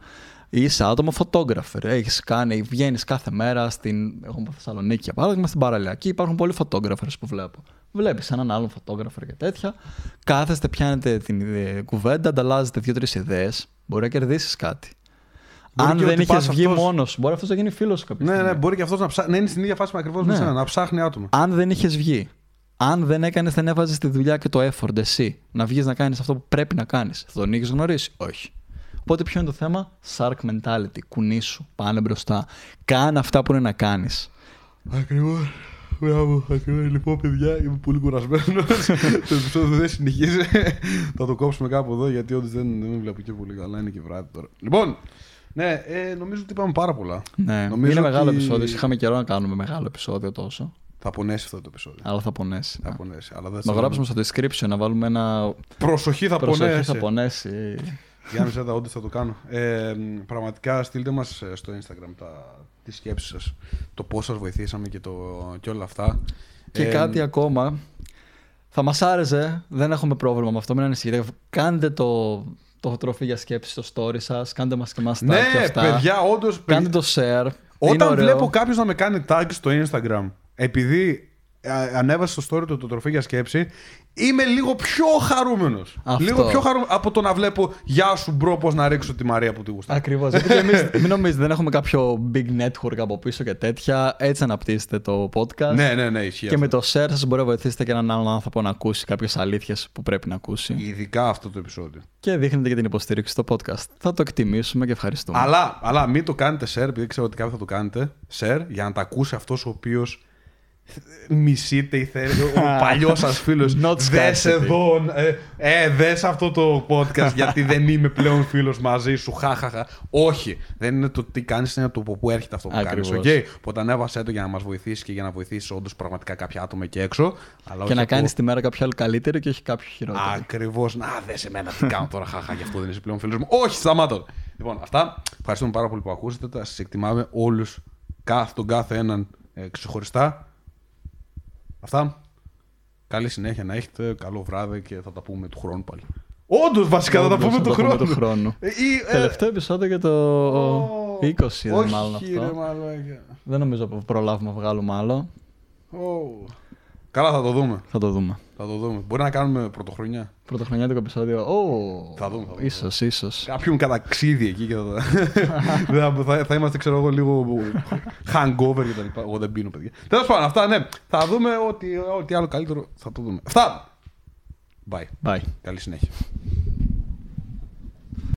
Είσαι άτομο φωτόγραφερ. Έχεις κάνει, βγαίνεις κάθε μέρα στην. Έχω από Θεσσαλονίκη για παράδειγμα, στην παραλιακή. Υπάρχουν πολλοί φωτόγραφερ που βλέπω. Βλέπεις έναν άλλον φωτόγραφερ και τέτοια. Κάθεστε, πιάνετε την κουβέντα, ανταλλάζετε δύο-τρεις ιδέες. Μπορεί να κερδίσεις κάτι. Μπορεί Αν δεν είχες βγει αυτός... μόνος μπορεί αυτός να γίνει φίλος σου κάποια Ναι, ναι, μπορεί και αυτός να, ψά... να είναι στην ίδια φάση με ακριβώς ναι. με σένα, να ψάχνει άτομα. Αν δεν είχες βγει, αν δεν έκανες, δεν έβαζες τη δουλειά και το effort εσύ να βγεις να κάνεις αυτό που πρέπει να κάνεις, θα τον είχε γνωρίσει; Όχι. Οπότε ποιο είναι το θέμα, shark mentality. Κουνήσου, πάνε μπροστά. Κάνε αυτά που είναι να κάνεις. Ακριβώς. Μπράβο, ακριβώς. Λοιπόν, παιδιά, είμαι πολύ κουρασμένος. το επεισόδιο δεν συνεχίζει. Θα το κόψουμε κάπου εδώ γιατί όντως δεν, δεν βλέπω και πολύ καλά. Είναι και βράδυ τώρα. Λοιπόν, ναι, ε, νομίζω ότι είπαμε πάρα πολλά. Ναι, νομίζω είναι ότι... μεγάλο επεισόδιο. Είχαμε καιρό να κάνουμε μεγάλο επεισόδιο τόσο. Θα πονέσει αυτό το επεισόδιο. Αλλά θα πονέσει. Θα ναι. πονέσει. Αλλά δεν να γράψουμε στο description να βάλουμε ένα. Προσοχή θα Προσοχή πονέσει. Θα πονέσει. Γιάννης Ζέτα, όντω θα το κάνω. Ε, πραγματικά στείλτε μας ε, στο Instagram τα, τις σκέψεις σας, το πώς σας βοηθήσαμε και, το, και όλα αυτά. Και ε, κάτι ακόμα, θα μας άρεσε, δεν έχουμε πρόβλημα με αυτό, μην ανησυχείτε. Κάντε το, το τροφή για σκέψη στο story σας, κάντε μας και μας tag ναι, και αυτά. παιδιά, όντως... Κάντε το share. Όταν βλέπω κάποιος να με κάνει tag στο Instagram, επειδή ανέβασε στο story του το τροφή για σκέψη, είμαι λίγο πιο χαρούμενος. Λίγο πιο χαρούμενος από το να βλέπω Γεια σου, bro, πώς να ρίξω τη Μαρία που τη γουστά. Ακριβώς. μην νομίζετε, δεν έχουμε κάποιο big network από πίσω και τέτοια. Έτσι αναπτύσσεται το podcast. Ναι, ναι, ναι, ισχύει. Και με το share σας μπορεί να βοηθήσετε και έναν άλλον άνθρωπο να ακούσει κάποιες αλήθειες που πρέπει να ακούσει. Ειδικά αυτό το επεισόδιο. Και δείχνετε και την υποστήριξη στο podcast. Θα το εκτιμήσουμε και ευχαριστούμε. Αλλά, αλλά μην το κάνετε share, επειδή ξέρω ότι κάποιοι θα το κάνετε. Share για να τα ακούσει αυτός ο οποίος μισείτε ή θέλετε, ο παλιός σας φίλος. Δες εδώ, ε, ε δες αυτό το podcast γιατί δεν είμαι πλέον φίλος μαζί σου. Χαχαχα. Όχι. Δεν είναι το τι κάνεις, είναι το από πού έρχεται αυτό που κάνεις. Okay. Οπότε ανέβασέ το για να μας βοηθήσει και για να βοηθήσει όντως πραγματικά κάποια άτομα εκεί έξω. Αλλά και να κάνεις τη μέρα κάποιο άλλο καλύτερο και όχι κάποιο χειρότερο. Ακριβώς. Να δε σε μένα τι κάνω τώρα. Χαχα, γι' αυτό δεν είσαι πλέον φίλος μου. Όχι, σταμάτω. Λοιπόν, αυτά. Ευχαριστούμε πάρα πολύ που ακούσατε. Σα εκτιμάμε όλους, τον κάθε έναν ε, ξεχωριστά. Αυτά. Καλή συνέχεια να έχετε. Καλό βράδυ και θα τα πούμε του χρόνου πάλι. Όντως, βασικά θα τα πούμε του χρόνου. Του χρόνου. Ε, ε, Τελευταίο επεισόδιο για το 20 δεν μάλλον αυτό. Δεν νομίζω που προλάβουμε να βγάλουμε άλλο. Καλά, θα το δούμε. Θα το δούμε. Θα το δούμε. Μπορεί να κάνουμε πρωτοχρονιά. Πρωτοχρονιάτικο επεισόδιο. Oh, θα δούμε. Θα δούμε. Ίσως, ίσως. Κάποιον καταξίδι εκεί και θα... θα, θα είμαστε, ξέρω εγώ, λίγο hangover και τα λοιπά. Εγώ δεν πίνω, παιδιά. Τέλος πάντων, αυτά ναι. Θα δούμε ό,τι, ό,τι άλλο καλύτερο θα το δούμε. Αυτά. Bye. Bye. Καλή συνέχεια.